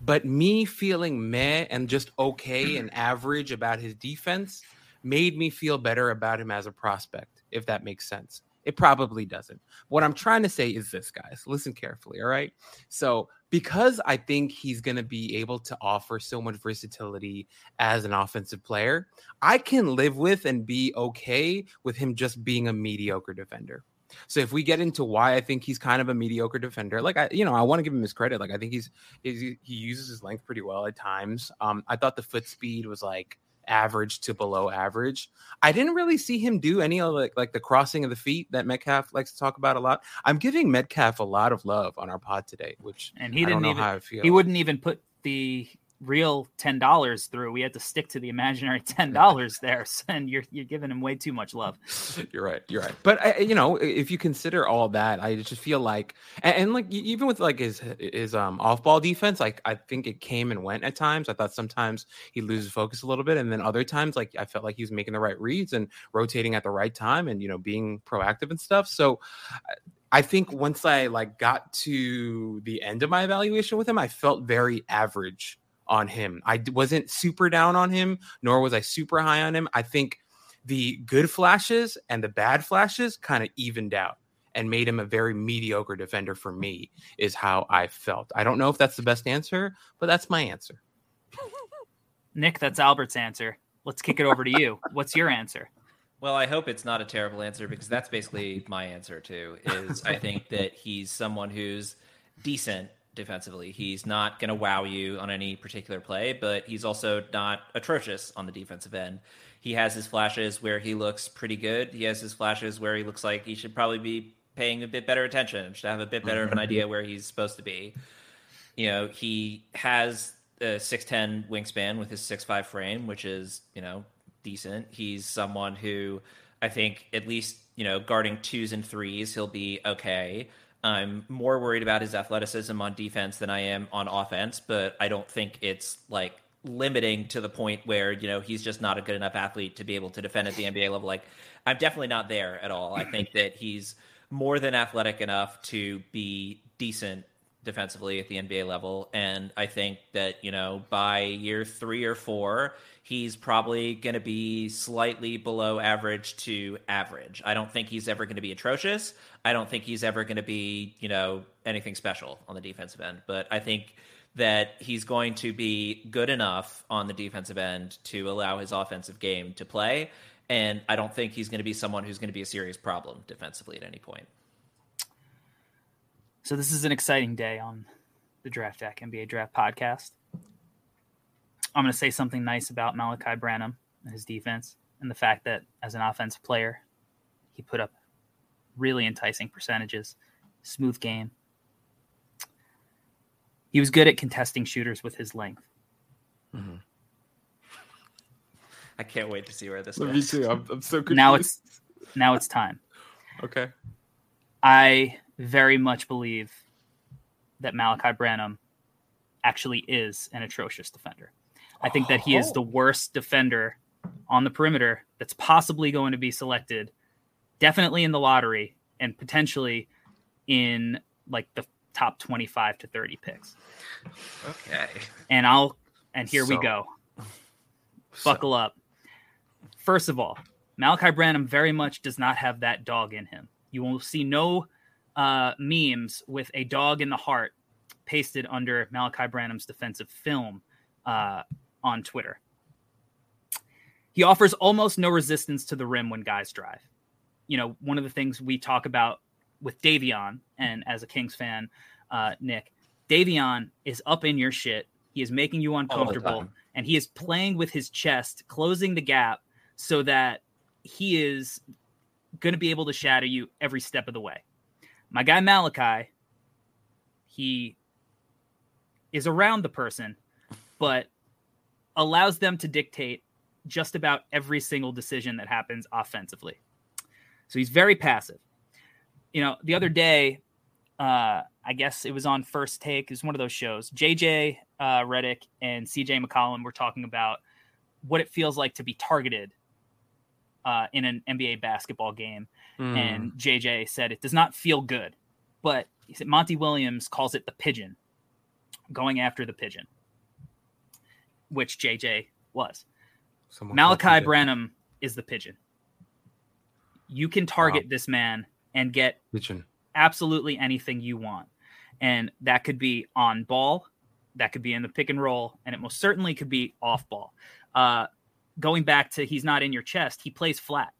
but me feeling meh and just okay and average about his defense made me feel better about him as a prospect, if that makes sense. It probably doesn't. What I'm trying to say is this, guys. Listen carefully, all right? So, because I think he's going to be able to offer so much versatility as an offensive player, I can live with and be okay with him just being a mediocre defender. So if we get into why I think he's kind of a mediocre defender, like I, you know, I want to give him his credit. Like I think he's, he's he uses his length pretty well at times. Um, I thought the foot speed was like average to below average. I didn't really see him do any of like like the crossing of the feet that Metcalf likes to talk about a lot. I'm giving Metcalf a lot of love on our pod today, which
And he
I don't
didn't
know
even
how I feel.
he wouldn't even put the real ten dollars through. We had to stick to the imaginary ten dollars there, and you're you're giving him way too much love.
You're right. You're right. But I, you know, if you consider all that, I just feel like, and, and like even with like his his um off ball defense, like I think it came and went at times. I thought sometimes he loses focus a little bit, and then other times, like I felt like he was making the right reads and rotating at the right time, and you know, being proactive and stuff. So. I- I think once I like got to the end of my evaluation with him, I felt very average on him. I wasn't super down on him, nor was I super high on him. I think the good flashes and the bad flashes kind of evened out and made him a very mediocre defender for me is how I felt. I don't know if that's the best answer, but that's my answer.
Nick, that's Albert's answer. Let's kick it over to you. What's your answer?
Well, I hope it's not a terrible answer because that's basically my answer too. Is I think that he's someone who's decent defensively. He's not going to wow you on any particular play, but he's also not atrocious on the defensive end. He has his flashes where he looks pretty good. He has his flashes where he looks like he should probably be paying a bit better attention, should have a bit better of an mm-hmm. idea where he's supposed to be. You know, he has a 6'10 wingspan with his 6'5 frame, which is, you know, decent. He's someone who I think at least, you know, guarding twos and threes, he'll be okay. I'm more worried about his athleticism on defense than I am on offense, but I don't think it's like limiting to the point where, you know, he's just not a good enough athlete to be able to defend at the NBA level. Like, I'm definitely not there at all. I think that he's more than athletic enough to be decent defensively at the NBA level. And I think that, you know, by year three or four, he's probably going to be slightly below average to average. I don't think he's ever going to be atrocious. I don't think he's ever going to be, you know, anything special on the defensive end. But I think that he's going to be good enough on the defensive end to allow his offensive game to play. And I don't think he's going to be someone who's going to be a serious problem defensively at any point.
So this is an exciting day on the Draft Deck NBA Draft Podcast. I'm going to say something nice about Malaki Branham and his defense, and the fact that as an offensive player, he put up really enticing percentages, smooth game. He was good at contesting shooters with his length. Mm-hmm.
I can't wait to see where this
Me
goes.
too. I'm, I'm so confused.
Now it's now it's time.
okay.
I very much believe that Malaki Branham actually is an atrocious defender. I think that he is oh. the worst defender on the perimeter that's possibly going to be selected, definitely in the lottery and potentially in like the top 25 to 30 picks.
Okay.
And I'll and here we go. Buckle up. First of all, Malaki Branham very much does not have that dog in him. You will see no uh, memes with a dog in the heart pasted under Malaki Branham's defensive film uh, on Twitter. He offers almost no resistance to the rim when guys drive. You know, one of the things we talk about with Davion, and as a Kings fan, uh, Nick, Davion is up in your shit. He is making you uncomfortable, and he is playing with his chest, closing the gap so that he is going to be able to shadow you every step of the way. My guy Malaki, he is around the person, but allows them to dictate just about every single decision that happens offensively. So he's very passive. You know, the other day, uh, I guess it was on First Take. It was one of those shows. JJ uh, Redick and CJ McCollum were talking about what it feels like to be targeted uh, in an NBA basketball game.
Hmm.
And JJ said it does not feel good, but he said Monty Williams calls it the pigeon, going after the pigeon, which JJ was.
Someone Malaki.
Branham is the pigeon. You can target this man and get
Pigeon.
absolutely anything you want. And that could be on ball, that could be in the pick and roll, and it most certainly could be off ball. Uh, going back to he's not in your chest, he plays flat.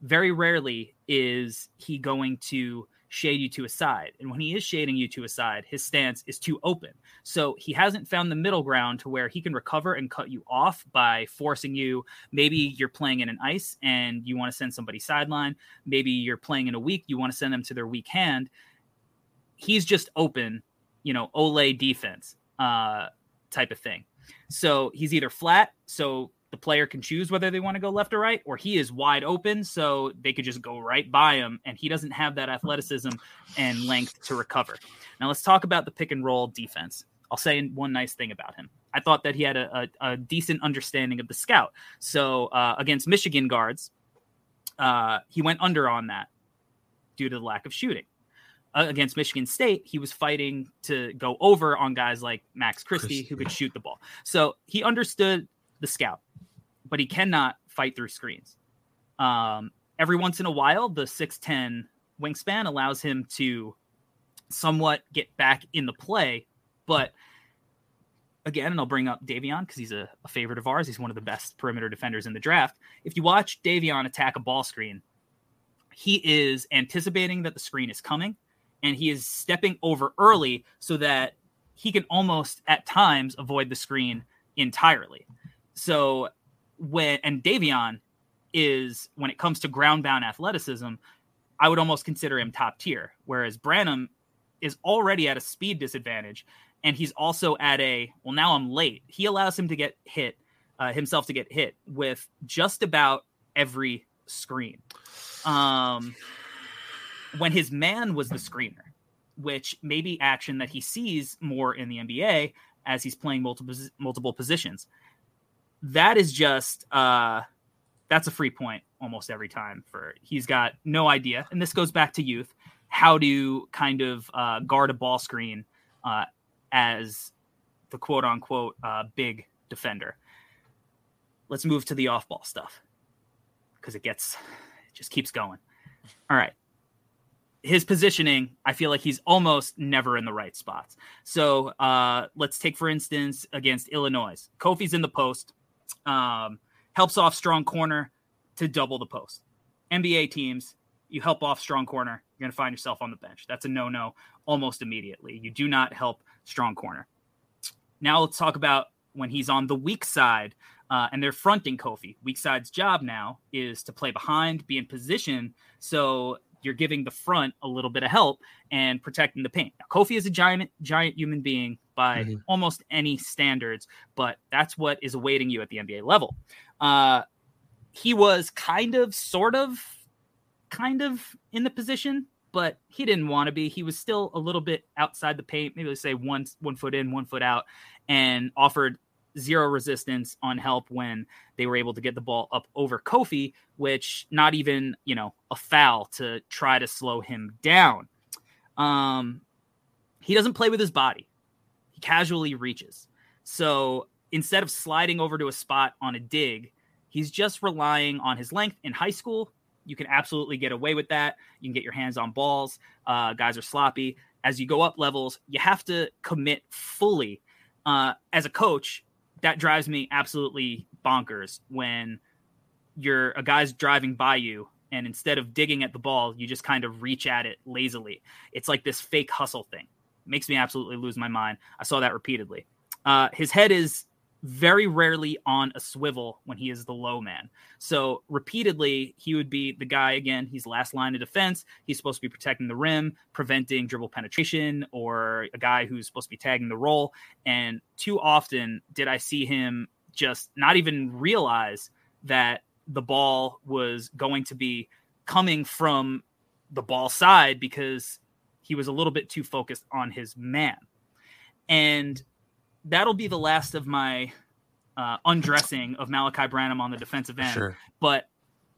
Very rarely is he going to shade you to a side. And when he is shading you to a side, his stance is too open. So he hasn't found the middle ground to where he can recover and cut you off by forcing you. Maybe you're playing in an ice and you want to send somebody sideline. Maybe you're playing in a weak, you want to send them to their weak hand. He's just open, you know, Ole defense uh, type of thing. So he's either flat, so the player can choose whether they want to go left or right, or he is wide open, so they could just go right by him, and he doesn't have that athleticism and length to recover. Now let's talk about the pick and roll defense. I'll say one nice thing about him. I thought that he had a, a, a decent understanding of the scout. So uh, against Michigan guards, uh, he went under on that due to the lack of shooting. Uh, against Michigan State, he was fighting to go over on guys like Max Christie, who could shoot the ball. So he understood the scout, but he cannot fight through screens. Um, every once in a while, the 6'10 wingspan allows him to somewhat get back in the play. But again, and I'll bring up Davion because he's a, a favorite of ours. He's one of the best perimeter defenders in the draft. If you watch Davion attack a ball screen, he is anticipating that the screen is coming and he is stepping over early so that he can almost at times avoid the screen entirely. So when and Davion is when it comes to ground bound athleticism, I would almost consider him top tier. Whereas Branham is already at a speed disadvantage, and he's also at a well. Now I'm late. He allows him to get hit uh, himself to get hit with just about every screen. Um, when his man was the screener, which may be action that he sees more in the NBA as he's playing multiple multiple positions. That is just uh, that's a free point almost every time for he's got no idea, and this goes back to youth how to kind of uh, guard a ball screen uh, as the quote unquote uh, big defender. Let's move to the off ball stuff because it gets it just keeps going. All right. his positioning, I feel like he's almost never in the right spots. So uh, let's take, for instance, against Illinois. Kofi's in the post, um, helps off strong corner to double the post. NBA teams, you help off strong corner, you're going to find yourself on the bench. That's a no no almost immediately. You do not help strong corner. Now let's talk about when he's on the weak side uh, and they're fronting Kofi. Weak side's job now is to play behind, be in position. So you're giving the front a little bit of help and protecting the paint. Now, Kofi is a giant, giant human being by
Mm-hmm.
almost any standards, but that's what is awaiting you at the NBA level. Uh, he was kind of, sort of, kind of in the position, but he didn't want to be. He was still a little bit outside the paint, maybe let's say one one foot in, one foot out, and offered zero resistance on help when they were able to get the ball up over Kofi, which not even, you know, a foul to try to slow him down. Um he doesn't play with his body. He casually reaches. So instead of sliding over to a spot on a dig, he's just relying on his length in high school. You can absolutely get away with that. You can get your hands on balls. Uh, guys are sloppy. As you go up levels, you have to commit fully. Uh, as a coach, that drives me absolutely bonkers when you're a guy's driving by you and instead of digging at the ball, you just kind of reach at it lazily. It's like this fake hustle thing. makes me absolutely lose my mind. I saw that repeatedly. Uh, his head is very rarely on a swivel when he is the low man. So repeatedly, he would be the guy again. He's last line of defense. He's supposed to be protecting the rim, preventing dribble penetration, or a guy who's supposed to be tagging the roll. And too often did I see him just not even realize that the ball was going to be coming from the ball side because he was a little bit too focused on his man. And that'll be the last of my uh, undressing of Malaki Branham on the defensive end.
Sure.
But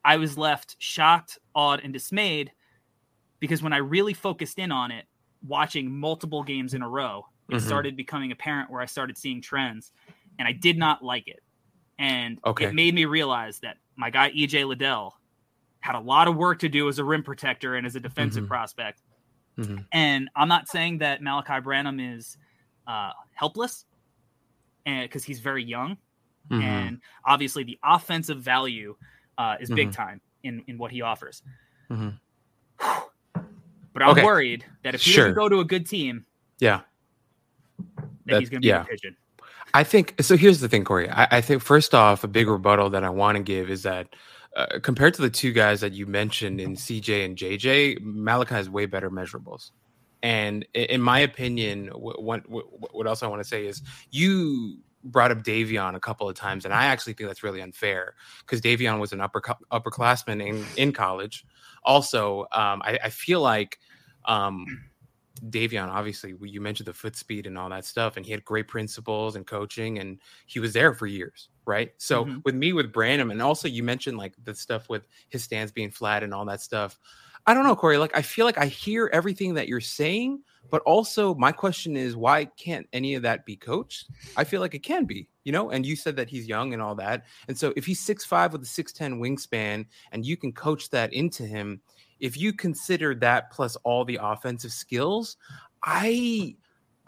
I was left shocked, awed, and dismayed because when I really focused in on it, watching multiple games in a row, it
Mhm.
started becoming apparent where I started seeing trends, and I did not like it. And
Okay.
it made me realize that my guy EJ Liddell had a lot of work to do as a rim protector and as a defensive
Mhm.
prospect.
Mhm.
And I'm not saying that Malaki Branham is uh, helpless, and because he's very young,
Mhm.
and obviously the offensive value uh, is big
Mhm.
time in in what he offers.
Mhm.
But I'm
Okay.
worried that if he
Sure.
doesn't go to a good team,
Yeah.
that
That-
he's going to be
yeah.
a pigeon.
I think so. Here's the thing, Corey. I, I think first off, a big rebuttal that I want to give is that uh, compared to the two guys that you mentioned in CJ and JJ, Malaki has way better measurables. And in my opinion, what what, what else I want to say is you brought up Davion a couple of times, and I actually think that's really unfair because Davion was an upper upperclassman in in college. Also, um, I, I feel like um, Davion, obviously, you mentioned the foot speed and all that stuff, and he had great principles and coaching, and he was there for years, right? So
Mhm.
with me, with Branham, and also you mentioned like the stuff with his stance being flat and all that stuff. I don't know, Corey. Like I feel like I hear everything that you're saying, but also my question is, why can't any of that be coached? I feel like it can be, you know. And you said that he's young and all that, and so if he's six five with a six ten wingspan, and you can coach that into him, if you consider that plus all the offensive skills, I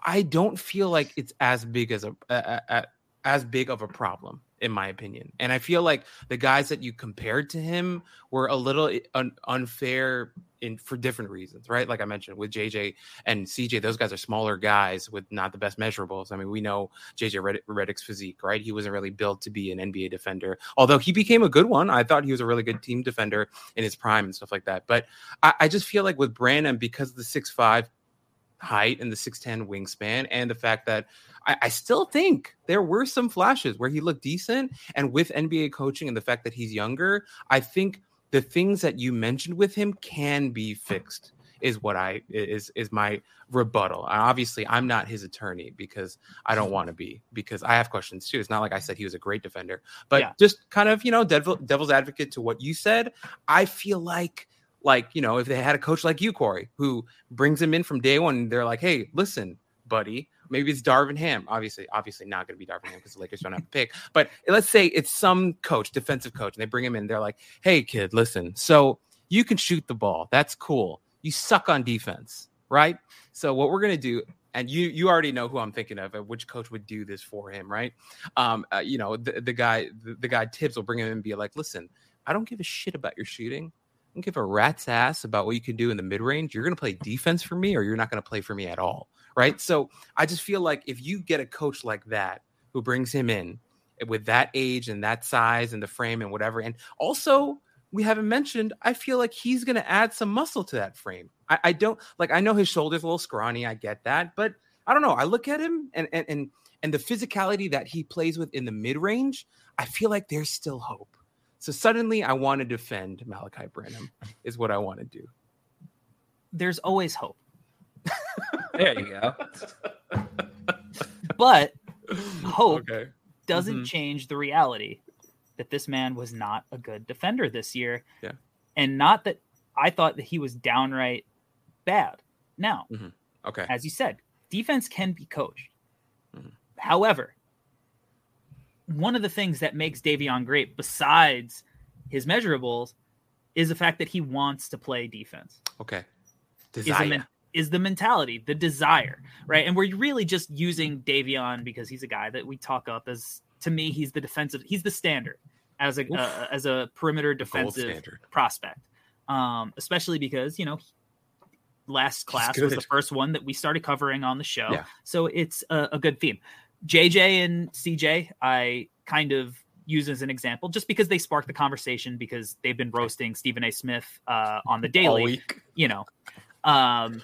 I don't feel like it's as big as a, a, a as big of a problem in my opinion. And I feel like the guys that you compared to him were a little eh, un- unfair in for different reasons, right? Like I mentioned with JJ and CJ, those guys are smaller guys with not the best measurables. I mean, we know JJ Redick, Redick's physique, right? He wasn't really built to be an NBA defender, although he became a good one. I thought he was a really good team defender in his prime and stuff like that. But I, I just feel like with Branham, because of the six five height and the 6'10 wingspan and the fact that I, I, still think there were some flashes where he looked decent. And with nba coaching and the fact that he's younger i think the things that you mentioned with him can be fixed is what i is is my rebuttal. And obviously i'm not his attorney because i don't want to be because i have questions too. It's not like i said he was a great defender but
Yeah.
just kind of you know devil, devil's advocate to what you said. I feel like like you know if they had a coach like you corey who brings him in from day one they're like hey listen buddy maybe it's darvin ham obviously obviously not going to be darvin ham because the lakers don't have a pick but let's say it's some coach defensive coach and they bring him in they're like hey kid listen so you can shoot the ball that's cool you suck on defense, right? So what we're gonna do, and you you already know who I'm thinking of, of which coach would do this for him, right? Um, uh, you know, the, the guy the, the guy Thibs will bring him in and be like, listen, I don't give a shit about your shooting. Don't give a rat's ass about what you can do in the mid range. You're gonna play mm. defense for me, or you're not gonna play for me at all, right? So I just feel like if you get a coach like that who brings him in eh, with that age and that size and the frame and whatever, and also we haven't mentioned, I feel like he's going to add some muscle to that frame. I, I, don't like. I know his shoulders a little scrawny. I get that, but I don't know. I look at him and and and and the physicality that he plays with in the mid range. I feel like there's still hope. So suddenly, I want to defend Malaki Branham. Is what I want to do.
There's always hope,
There you go.
but hope
Okay.
doesn't
Mhm.
change the reality that this man was not a good defender this year.
Yeah.
And not that I thought that he was downright bad. Now,
Okay.
as you said, defense can be coached.
Mhm.
However, one of the things that makes Davion great, besides his measurables, is the fact that he wants to play defense.
Okay.
Is the,
Desire.
men- is the mentality, the desire, right? And we're really just using Davion because he's a guy that we talk up as. To me, he's the defensive. He's the standard as a uh, as a perimeter defensive prospect. Um, especially because you know last class was the first one that we started covering on the show,
Yeah.
so it's a, a good theme. JJ and CJ, I kind of use as an example just because they sparked the conversation because they've been roasting Stephen A. Smith uh, on the
All
daily
week.
you know. Um,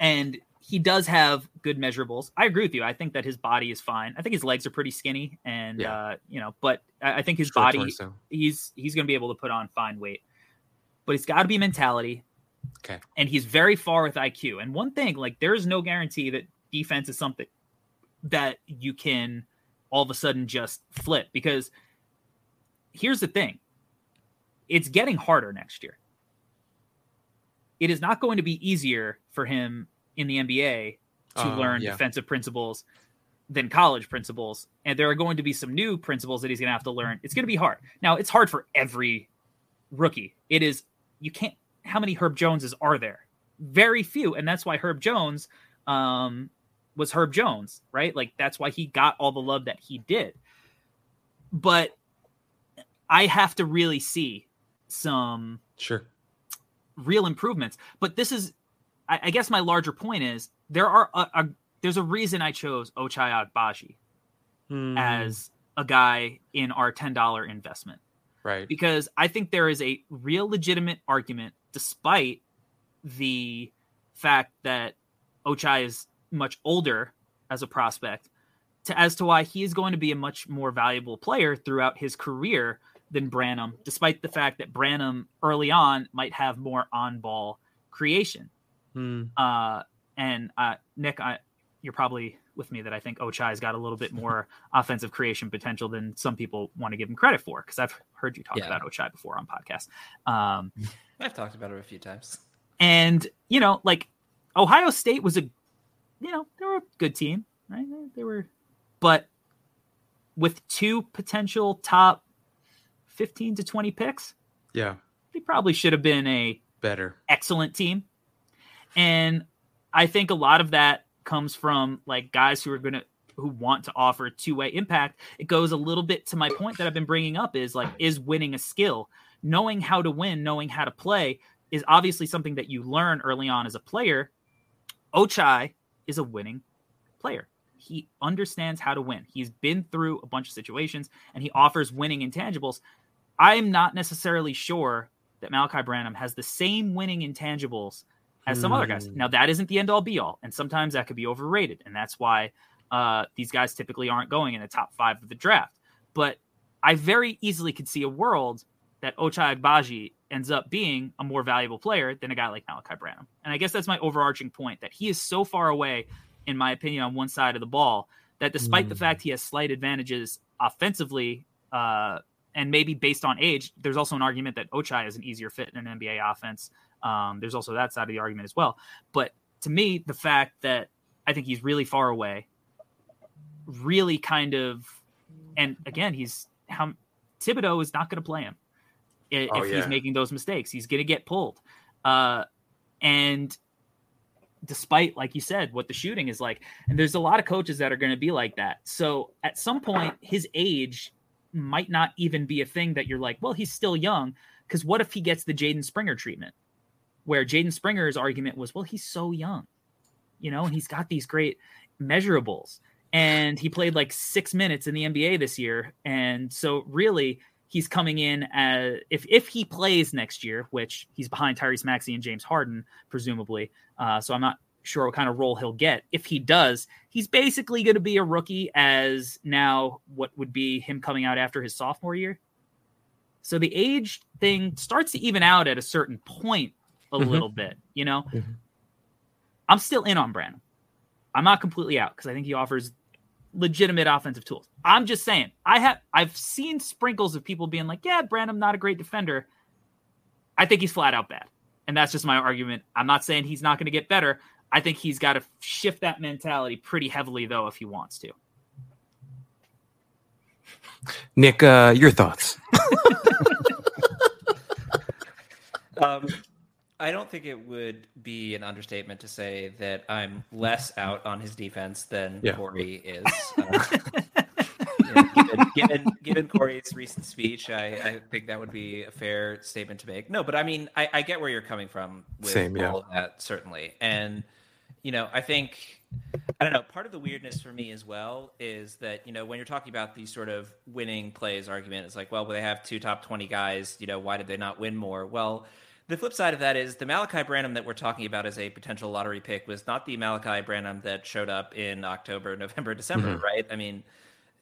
and he does have good measurables. I agree with you. I think that his body is fine. I think his legs are pretty skinny, and
Yeah.
uh, you know, but I, I think his
Short
body
torso.
he's he's going to be able to put on fine weight. But it's got to be mentality.
Okay.
And he's very far with IQ. And one thing, like, there is no guarantee that defense is something that you can all of a sudden just flip because here's the thing it's getting harder next year. It is not going to be easier for him in the NBA to
Uh,
learn
yeah.
defensive principles than college principles. And there are going to be some new principles that he's going to have to learn. It's going to be hard. Now, it's hard for every rookie. It is, you can't, how many Herb Joneses are there? Very few. And that's why Herb Jones um, was Herb Jones, right? Like, that's why he got all the love that he did. But I have to really see some
Sure.
real improvements. But this is, I, I guess, my larger point is there are a, a there's a reason I chose Ochai Agbaji
Hmm,
as a guy in our ten dollar investment
right.
because I think there is a real legitimate argument, despite the fact that Ochai is much older as a prospect, to as to why he is going to be a much more valuable player throughout his career than Branham, despite the fact that Branham early on might have more on ball creation.
Hmm.
Uh, and uh, Nick, I, you're probably with me that I think Ochai's got a little bit more offensive creation potential than some people want to give him credit for. Because I've heard you talk
Yeah.
about Ochai before on podcasts. Um,
I've talked about it a few times.
and you know, like Ohio State was a, you know, they were a good team, right? They, were, but with two potential top fifteen to twenty picks,
Yeah.
they probably should have been a
Better.
excellent team. And I think a lot of that comes from like guys who are going to who want to offer two-way impact. It goes a little bit to my point that I've been bringing up is like is winning a skill. Knowing how to win, knowing how to play is obviously something that you learn early on as a player. Ochai is a winning player. He understands how to win. He's been through a bunch of situations and he offers winning intangibles. I'm not necessarily sure that Malaki Branham has the same winning intangibles as some other guys.
Hmm.
Now that isn't the end all be all, and sometimes that could be overrated, and that's why uh, these guys typically aren't going in the top five of the draft. But I very easily could see a world that Ochai Agbaji ends up being a more valuable player than a guy like Malaki Branham. And I guess that's my overarching point that he is so far away, in my opinion, on one side of the ball that despite the
Mm.
fact he has slight advantages offensively, uh, and maybe based on age, there's also an argument that Ochai is an easier fit in an NBA offense. Um, there's also that side of the argument as well. But to me, the fact that I think he's really far away, really kind of, and again, he's how Thibodeau is not going to play him if
Oh,
he's
yeah.
making those mistakes. He's going to get pulled. Uh, And despite, like you said, what the shooting is like, and there's a lot of coaches that are going to be like that. So at some point, his age might not even be a thing that you're like, well, he's still young. Because what if he gets the Jaden Springer treatment, where Jaden Springer's argument was, well, he's so young, you know, and he's got these great measurables. And he played like six minutes in the NBA this year. And so, really, he's coming in as if if he plays next year, which he's behind Tyrese Maxey and James Harden, presumably. Uh, so I'm not sure what kind of role he'll get. If he does, he's basically going to be a rookie as now what would be him coming out after his sophomore year. So the age thing starts to even out at a certain point a
Mhm.
little bit, you know.
Mhm.
I'm still in on Branham. I'm not completely out because I think he offers legitimate offensive tools. I'm just saying, I have I've seen sprinkles of people being like, "Yeah, Branham not a great defender." I think he's flat out bad. And that's just my argument. I'm not saying he's not going to get better. I think he's got to shift that mentality pretty heavily though if he wants to.
Nick, uh, your thoughts?
Um, I don't think it would be an understatement to say that I'm less out on his defense than
Yeah.
Corey is. Uh, given, given, given Corey's recent speech, I, I think that would be a fair statement to make. No, but I mean, I, I get where you're coming from with
Same, yeah.
all of that, certainly. And, you know, I think, I don't know, part of the weirdness for me as well is that, you know, when you're talking about these sort of winning plays argument, it's like, well, they have two top 20 guys, you know, why did they not win more? Well, the flip side of that is the Malaki Branham that we're talking about as a potential lottery pick was not the Malaki Branham that showed up in October, November, December, mm-hmm. right? I mean,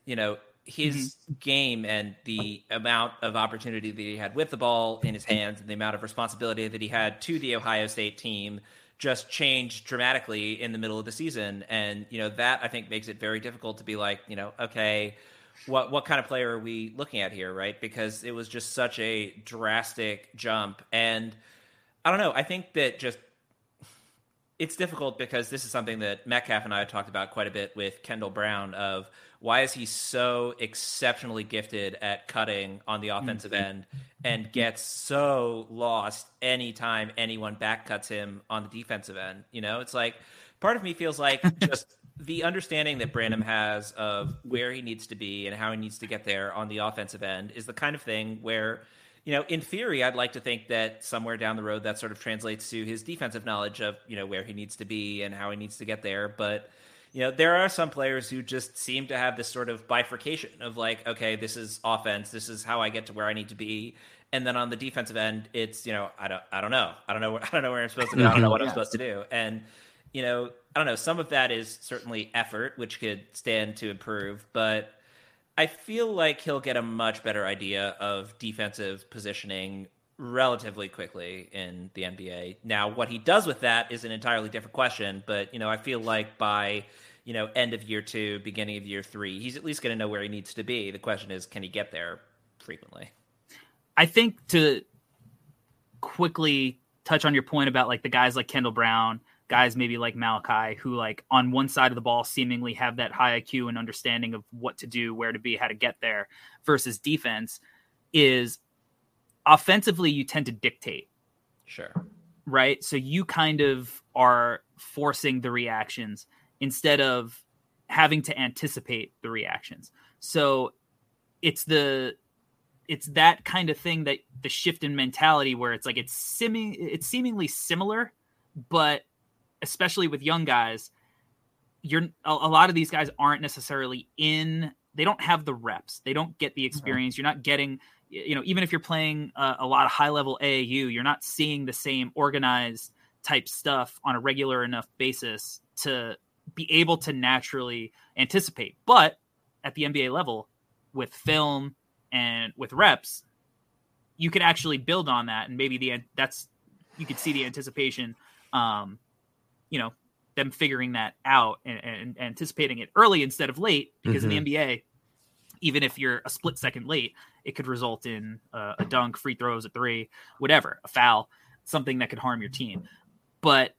you know, his mm-hmm. game and the amount of opportunity that he had with the ball in his hands and the amount of responsibility that he had to the Ohio State team just changed dramatically in the middle of the season. And, you know, that I think makes it very difficult to be like, you know, okay, what what kind of player are we looking at here, right? Because it was just such a drastic jump. And I don't know, I think that just it's difficult because this is something that Metcalf and I have talked about quite a bit with Kendall Brown of why is he so exceptionally gifted at cutting on the mm-hmm. offensive end and gets so lost anytime anyone back cuts him on the defensive end. You know, it's like part of me feels like just the understanding that Branham has of where he needs to be and how he needs to get there on the offensive end is the kind of thing where you know, in theory, I'd like to think that somewhere down the road that sort of translates to his defensive knowledge of, you know, where he needs to be and how he needs to get there. But, you know, there are some players who just seem to have this sort of bifurcation of like, okay, this is offense, this is how I get to where I need to be. And then on the defensive end, it's, you know, I don't I don't know. I don't know I don't know where I'm supposed to go. I don't know mm-hmm. what I'm supposed to do. And, you know, I don't know, some of that is certainly effort, which could stand to improve, but I feel like he'll get a much better idea of defensive positioning relatively quickly in the NBA. Now, what he does with that is an entirely different question, but you know, I feel like by you know end of year two, beginning of year three, he's at least going to know where he needs to be. The question is, can he get there frequently?
I think to quickly touch on your point about like the guys like Kendall Brown, guys maybe like Malaki, who like on one side of the ball seemingly have that high IQ and understanding of what to do, where to be, how to get there, versus defense is offensively you tend to dictate,
Sure.
right? So you kind of are forcing the reactions instead of having to anticipate the reactions. So it's the it's that kind of thing that the shift in mentality where it's like it's seeming it's seemingly similar, but especially with young guys, you're a, a lot of these guys aren't necessarily in. They don't have the reps. They don't get the experience. You're not getting, you know, even if you're playing a, a lot of high level AAU, you're not seeing the same organized type stuff on a regular enough basis to be able to naturally anticipate. But at the NBA level, with film and with reps, you could actually build on that, and maybe the that's you could see the anticipation. Um, you know, them figuring that out and, and anticipating it early instead of late, because in the NBA, even if you're a split second late, it could result in uh, a dunk, free throws, a three, whatever, a foul, something that could harm your team. But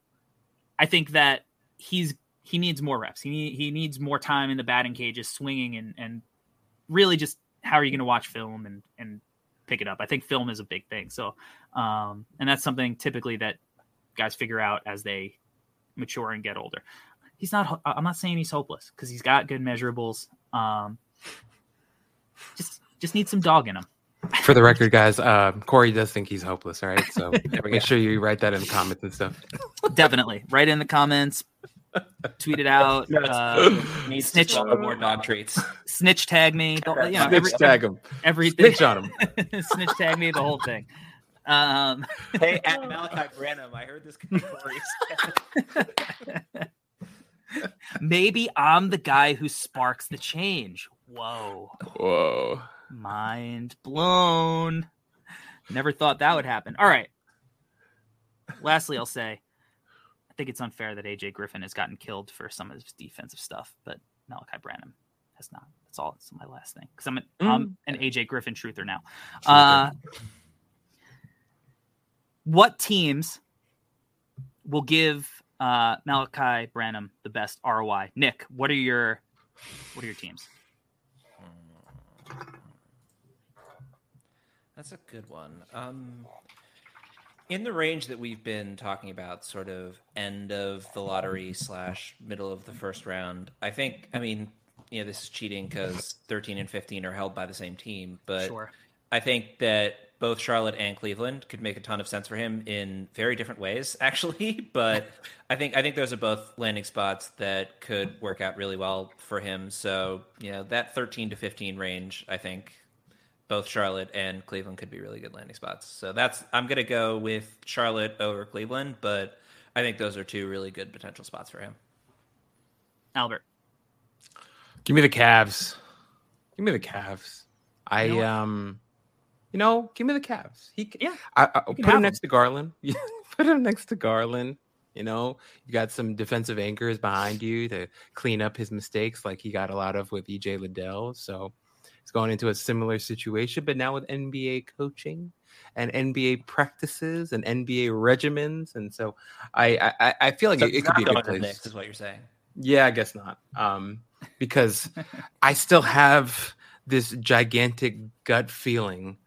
I think that he's he needs more reps. He need, he needs more time in the batting cages, swinging and and really just how are you going to watch film and and pick it up? I think film is a big thing. So, um, and that's something typically that guys figure out as they mature and get older. He's not. I'm not saying he's hopeless because he's got good measurables. Um, just just needs some dog in him.
For the record, guys, uh, Corey does think he's hopeless. All right, so make sure you write that in the comments and stuff.
Definitely. Write in the comments. Tweet it out. Uh,
Needs
Snitch.
to more dog treats.
snitch tag me. don't- You know,
Snitch
every,
tag him.
everything.
Snitch on him.
snitch tag me. The whole thing. Um,
hey, at Malaki Branham, I heard this category.
maybe I'm the guy who sparks the change. Whoa.
Whoa.
Mind blown. Never thought that would happen. All right. Lastly, I'll say I think it's unfair that AJ Griffin has gotten killed for some of his defensive stuff, but Malaki Branham has not. That's all. That's my last thing because I'm an, I'm an AJ Griffin truther now. Uh, what teams will give uh, Malaki Branham the best ROI? Nick, what are your what are your teams?
That's a good one. Um, in the range that we've been talking about, sort of end of the lottery slash middle of the first round, I think. I mean, you know, this is cheating because 13 and 15 are held by the same team, but
Sure.
I think that both Charlotte and Cleveland could make a ton of sense for him in very different ways, actually. But I think I think those are both landing spots that could work out really well for him. So you know that 13 to 15 range, I think both Charlotte and Cleveland could be really good landing spots. So that's I'm gonna go with Charlotte over Cleveland, but I think those are two really good potential spots for him.
Albert.
Give me the Cavs. Give me the Cavs. I
know what?
um, you know, give me the Cavs. He,
Yeah,
I, I put him next to Garland. Put him next to Garland. You know, you got some defensive anchors behind you to clean up his mistakes, like he got a lot of with EJ Liddell. So he's going into a similar situation, but now with NBA coaching and NBA practices and NBA regimens, and so I I, I- I feel like
So
it, it could be a good place.
Knicks is what you're saying.
Yeah, I guess not. Um, because I still have this gigantic gut feeling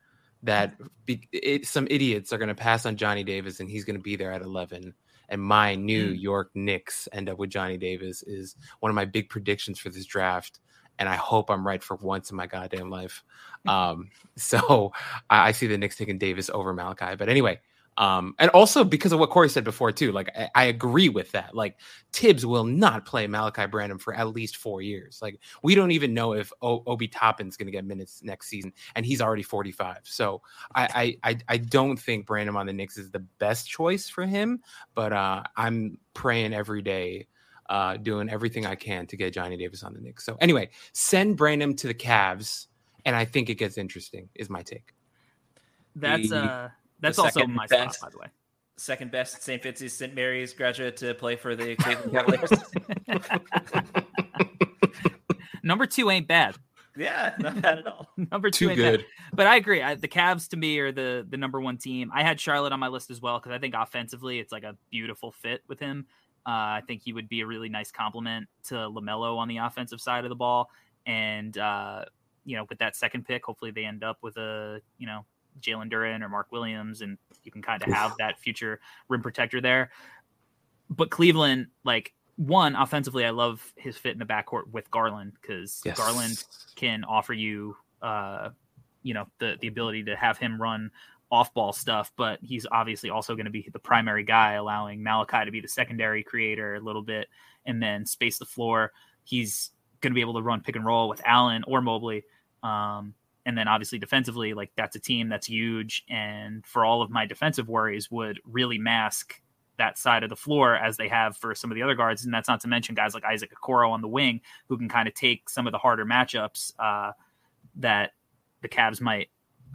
that be, it, some idiots are going to pass on Johnny Davis and he's going to be there at 11. And my New York Knicks end up with Johnny Davis is one of my big predictions for this draft. And I hope I'm right for once in my goddamn life. Um, so I, I see the Knicks taking Davis over Malaki. But anyway, um, and also because of what Corey said before too, like I, I agree with that. Like Thibs will not play Malaki Branham for at least four years. Like we don't even know if o- Obi Toppin's going to get minutes next season, and he's already 45. So I, I I I don't think Branham on the Knicks is the best choice for him. But uh, I'm praying every day, uh, doing everything I can to get Johnny Davis on the Knicks. So anyway, send Branham to the Cavs, and I think it gets interesting. Is my take.
That's uh that's also
second
my spot,
best-
by the way.
Second best St. Vincent's St. Mary's graduate to play for the Cleveland Cavaliers.
Number two ain't bad.
yeah, not bad at all.
Number two
Too
ain't bad.
good.
But I agree. I, the Cavs to me are the the number one team. I had Charlotte on my list as well because I think offensively it's like a beautiful fit with him. Uh, I think he would be a really nice complement to LaMelo on the offensive side of the ball. And uh, you know, with that second pick, hopefully they end up with a you know Jalen Duren or Mark Williams, and you can kind of have that future rim protector there. But Cleveland, like one offensively, I love his fit in the backcourt with Garland because
Yes.
Garland can offer you, uh, you know, the the ability to have him run off ball stuff, but he's obviously also going to be the primary guy, allowing Malaki to be the secondary creator a little bit and then space the floor. He's going to be able to run pick and roll with Allen or Mobley. Um, and then obviously defensively, like that's a team that's huge. And for all of my defensive worries, would really mask that side of the floor as they have for some of the other guards. And that's not to mention guys like Isaac Okoro on the wing who can kind of take some of the harder matchups uh, that the Cavs might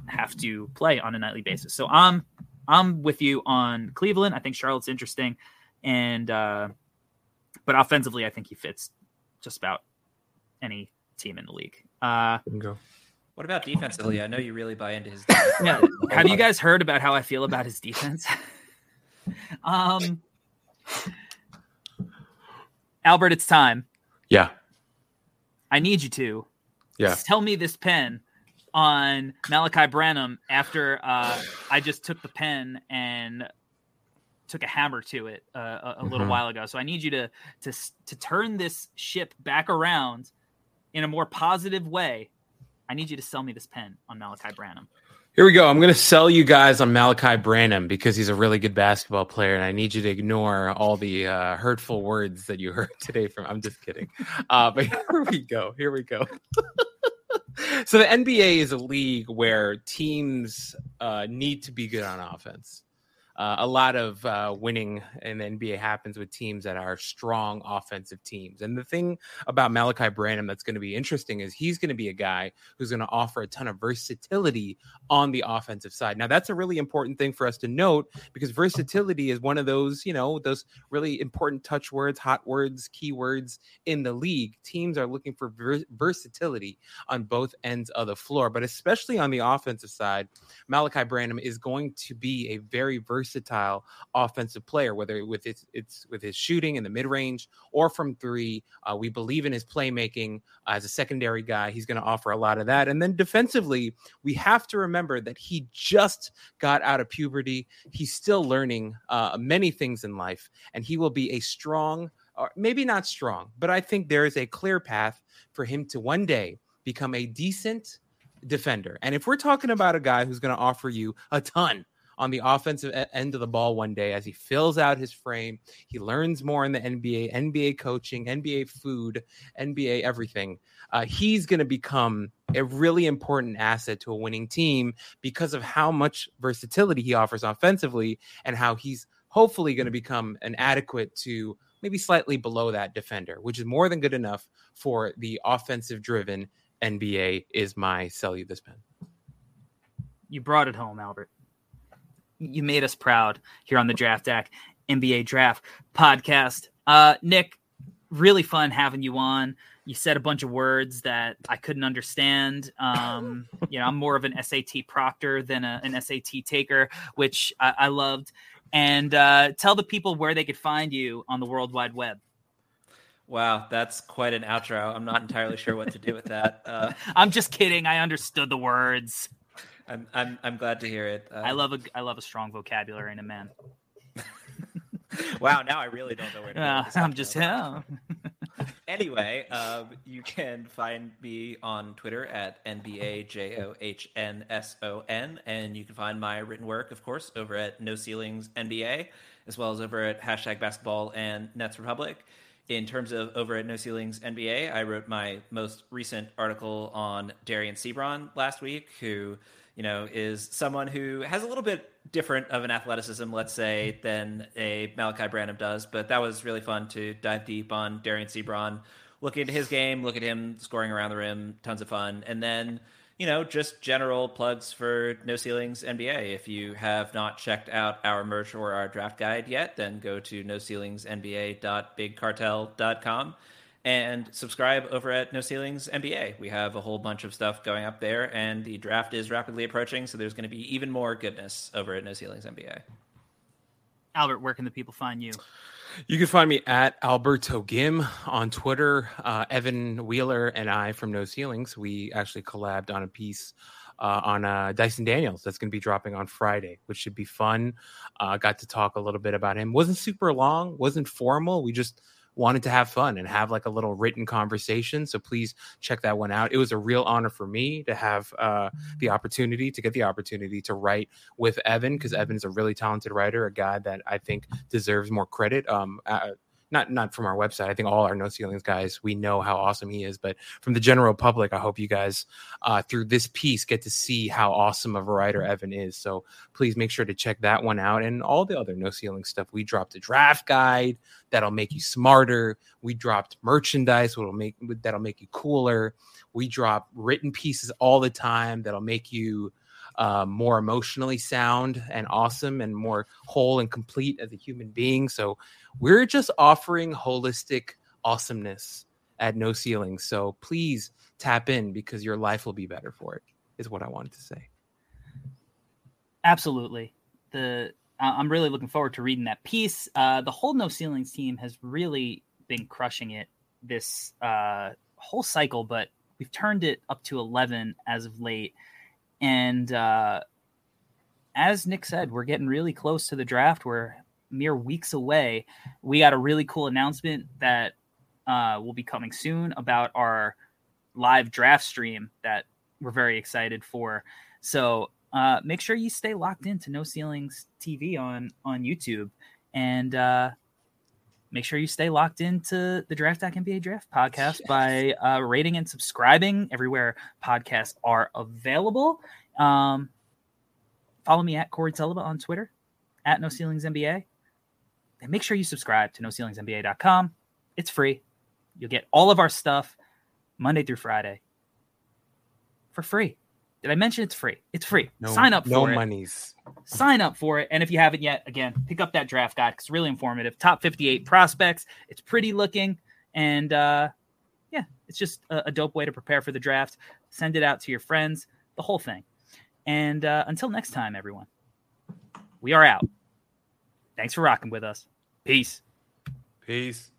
have to play on a nightly basis. So I'm I'm with you on Cleveland. I think Charlotte's interesting, and uh, but offensively, I think he fits just about any team in the league. Uh.
What about defensively? I know you really buy into his.
yeah, have you guys heard about how I feel about his defense? um, Albert, it's time.
Yeah.
I need you to
Yeah.
tell me this pen on Malaki Branham after uh, I just took the pen and took a hammer to it uh, a, a little
Mhm.
while ago. So I need you to to to turn this ship back around in a more positive way. I need you to sell me this pen on Malaki Branham.
Here we go. I'm going to sell you guys on Malaki Branham because he's a really good basketball player, and I need you to ignore all the uh, hurtful words that you heard today from. I'm just kidding. Uh, but here we go. Here we go. so the NBA is a league where teams uh, need to be good on offense. Uh, a lot of uh, winning in the NBA happens with teams that are strong offensive teams. And the thing about Malaki Branham that's going to be interesting is he's going to be a guy who's going to offer a ton of versatility on the offensive side. Now, that's a really important thing for us to note because versatility is one of those, you know, those really important touch words, hot words, keywords in the league. Teams are looking for ver- versatility on both ends of the floor, but especially on the offensive side, Malaki Branham is going to be a very versatile offensive player, whether with its, it's with his shooting in the mid range or from three. Uh, we believe in his playmaking as a secondary guy. He's going to offer a lot of that. And then defensively, we have to remember that he just got out of puberty. He's still learning uh, many things in life, and he will be a strong, or maybe not strong, but I think there is a clear path for him to one day become a decent defender. And if we're talking about a guy who's going to offer you a ton on the offensive end of the ball one day as he fills out his frame, he learns more in the NBA, NBA coaching, NBA food, NBA everything. Uh, he's going to become a really important asset to a winning team because of how much versatility he offers offensively and how he's hopefully going to become an adequate to maybe slightly below that defender, which is more than good enough for the offensive driven NBA is my sell you this pen.
You brought it home, Albert. You made us proud here on the Draft Deck NBA Draft podcast. Uh, Nick, really fun having you on. You said a bunch of words that I couldn't understand. Um, you know, I'm more of an SAT proctor than a, an SAT taker, which I, I loved. And uh, tell the people where they could find you on the World Wide Web.
Wow, that's quite an outro. I'm not entirely sure what to do with that. Uh,
I'm just kidding. I understood the words.
I'm, I'm I'm glad to hear it. Uh,
I love a I love a strong vocabulary in a man.
Wow, now I really don't know where to go.
Uh, I'm just yeah.
anyway, um, you can find me on Twitter at NBAJOHNSON, and you can find my written work, of course, over at No Ceilings NBA, as well as over at hashtag Basketball and Nets Republic. In terms of over at No Ceilings NBA, I wrote my most recent article on Dereon Seabron last week, who you know is someone who has a little bit different of an athleticism, let's say, than a Malaki Branham does. But that was really fun to dive deep on Dereon Seabron, look into his game, look at him scoring around the rim, tons of fun, and then you know, just general plugs for No Ceilings NBA. If you have not checked out our merch or our draft guide yet, then go to noceilingsnba.bigcartel.com and subscribe over at No Ceilings NBA. We have a whole bunch of stuff going up there, and the draft is rapidly approaching, so there's going to be even more goodness over at No Ceilings NBA.
Albert, where can the people find you?
You can find me at Alberto Gim on Twitter. Uh, Evan Wheeler and I from No Ceilings, we actually collabed on a piece uh, on uh, Dyson Daniels that's going to be dropping on Friday, which should be fun. Uh, got to talk a little bit about him. wasn't super long, wasn't formal. We just wanted to have fun and have like a little written conversation. So please check that one out. It was a real honor for me to have uh, the opportunity to get the opportunity to write with Evan because Evan is a really talented writer, a guy that I think deserves more credit. Um, uh, not not from our website. I think all our no ceilings guys we know how awesome he is, but from the general public, I hope you guys uh, through this piece get to see how awesome of a writer Evan is. So please make sure to check that one out and all the other no ceiling stuff. We dropped a draft guide that'll make you smarter. We dropped merchandise that'll make that'll make you cooler. We drop written pieces all the time that'll make you uh, more emotionally sound and awesome and more whole and complete as a human being. So we're just offering holistic awesomeness at no ceiling. So please tap in because your life will be better for it. Is what I wanted to say.
Absolutely. The I'm really looking forward to reading that piece. Uh, the whole No Ceilings team has really been crushing it this uh, whole cycle, but we've turned it up to 11 as of late. And uh, as Nick said, we're getting really close to the draft. We're mere weeks away, we got a really cool announcement that uh, will be coming soon about our live draft stream that we're very excited for. So uh, make sure you stay locked into No Ceilings TV on on YouTube, and uh, make sure you stay locked into the Draft NBA Draft podcast yes. by uh, rating and subscribing everywhere podcasts are available. Um, follow me at Corey Tulaba on Twitter, at No Ceilings NBA, and make sure you subscribe to NoCeilingsNBA.com. It's free. You'll get all of our stuff Monday through Friday for free. Did I mention it's free? It's free. No, Sign up for
no
it.
No monies.
Sign up for it. And if you haven't yet, again, pick up that draft guide. It's really informative. Top 58 prospects. It's pretty looking. And uh, yeah, it's just a, a, dope way to prepare for the draft. Send it out to your friends, the whole thing. And uh, until next time, everyone, we are out. Thanks for rocking with us. Peace.
Peace.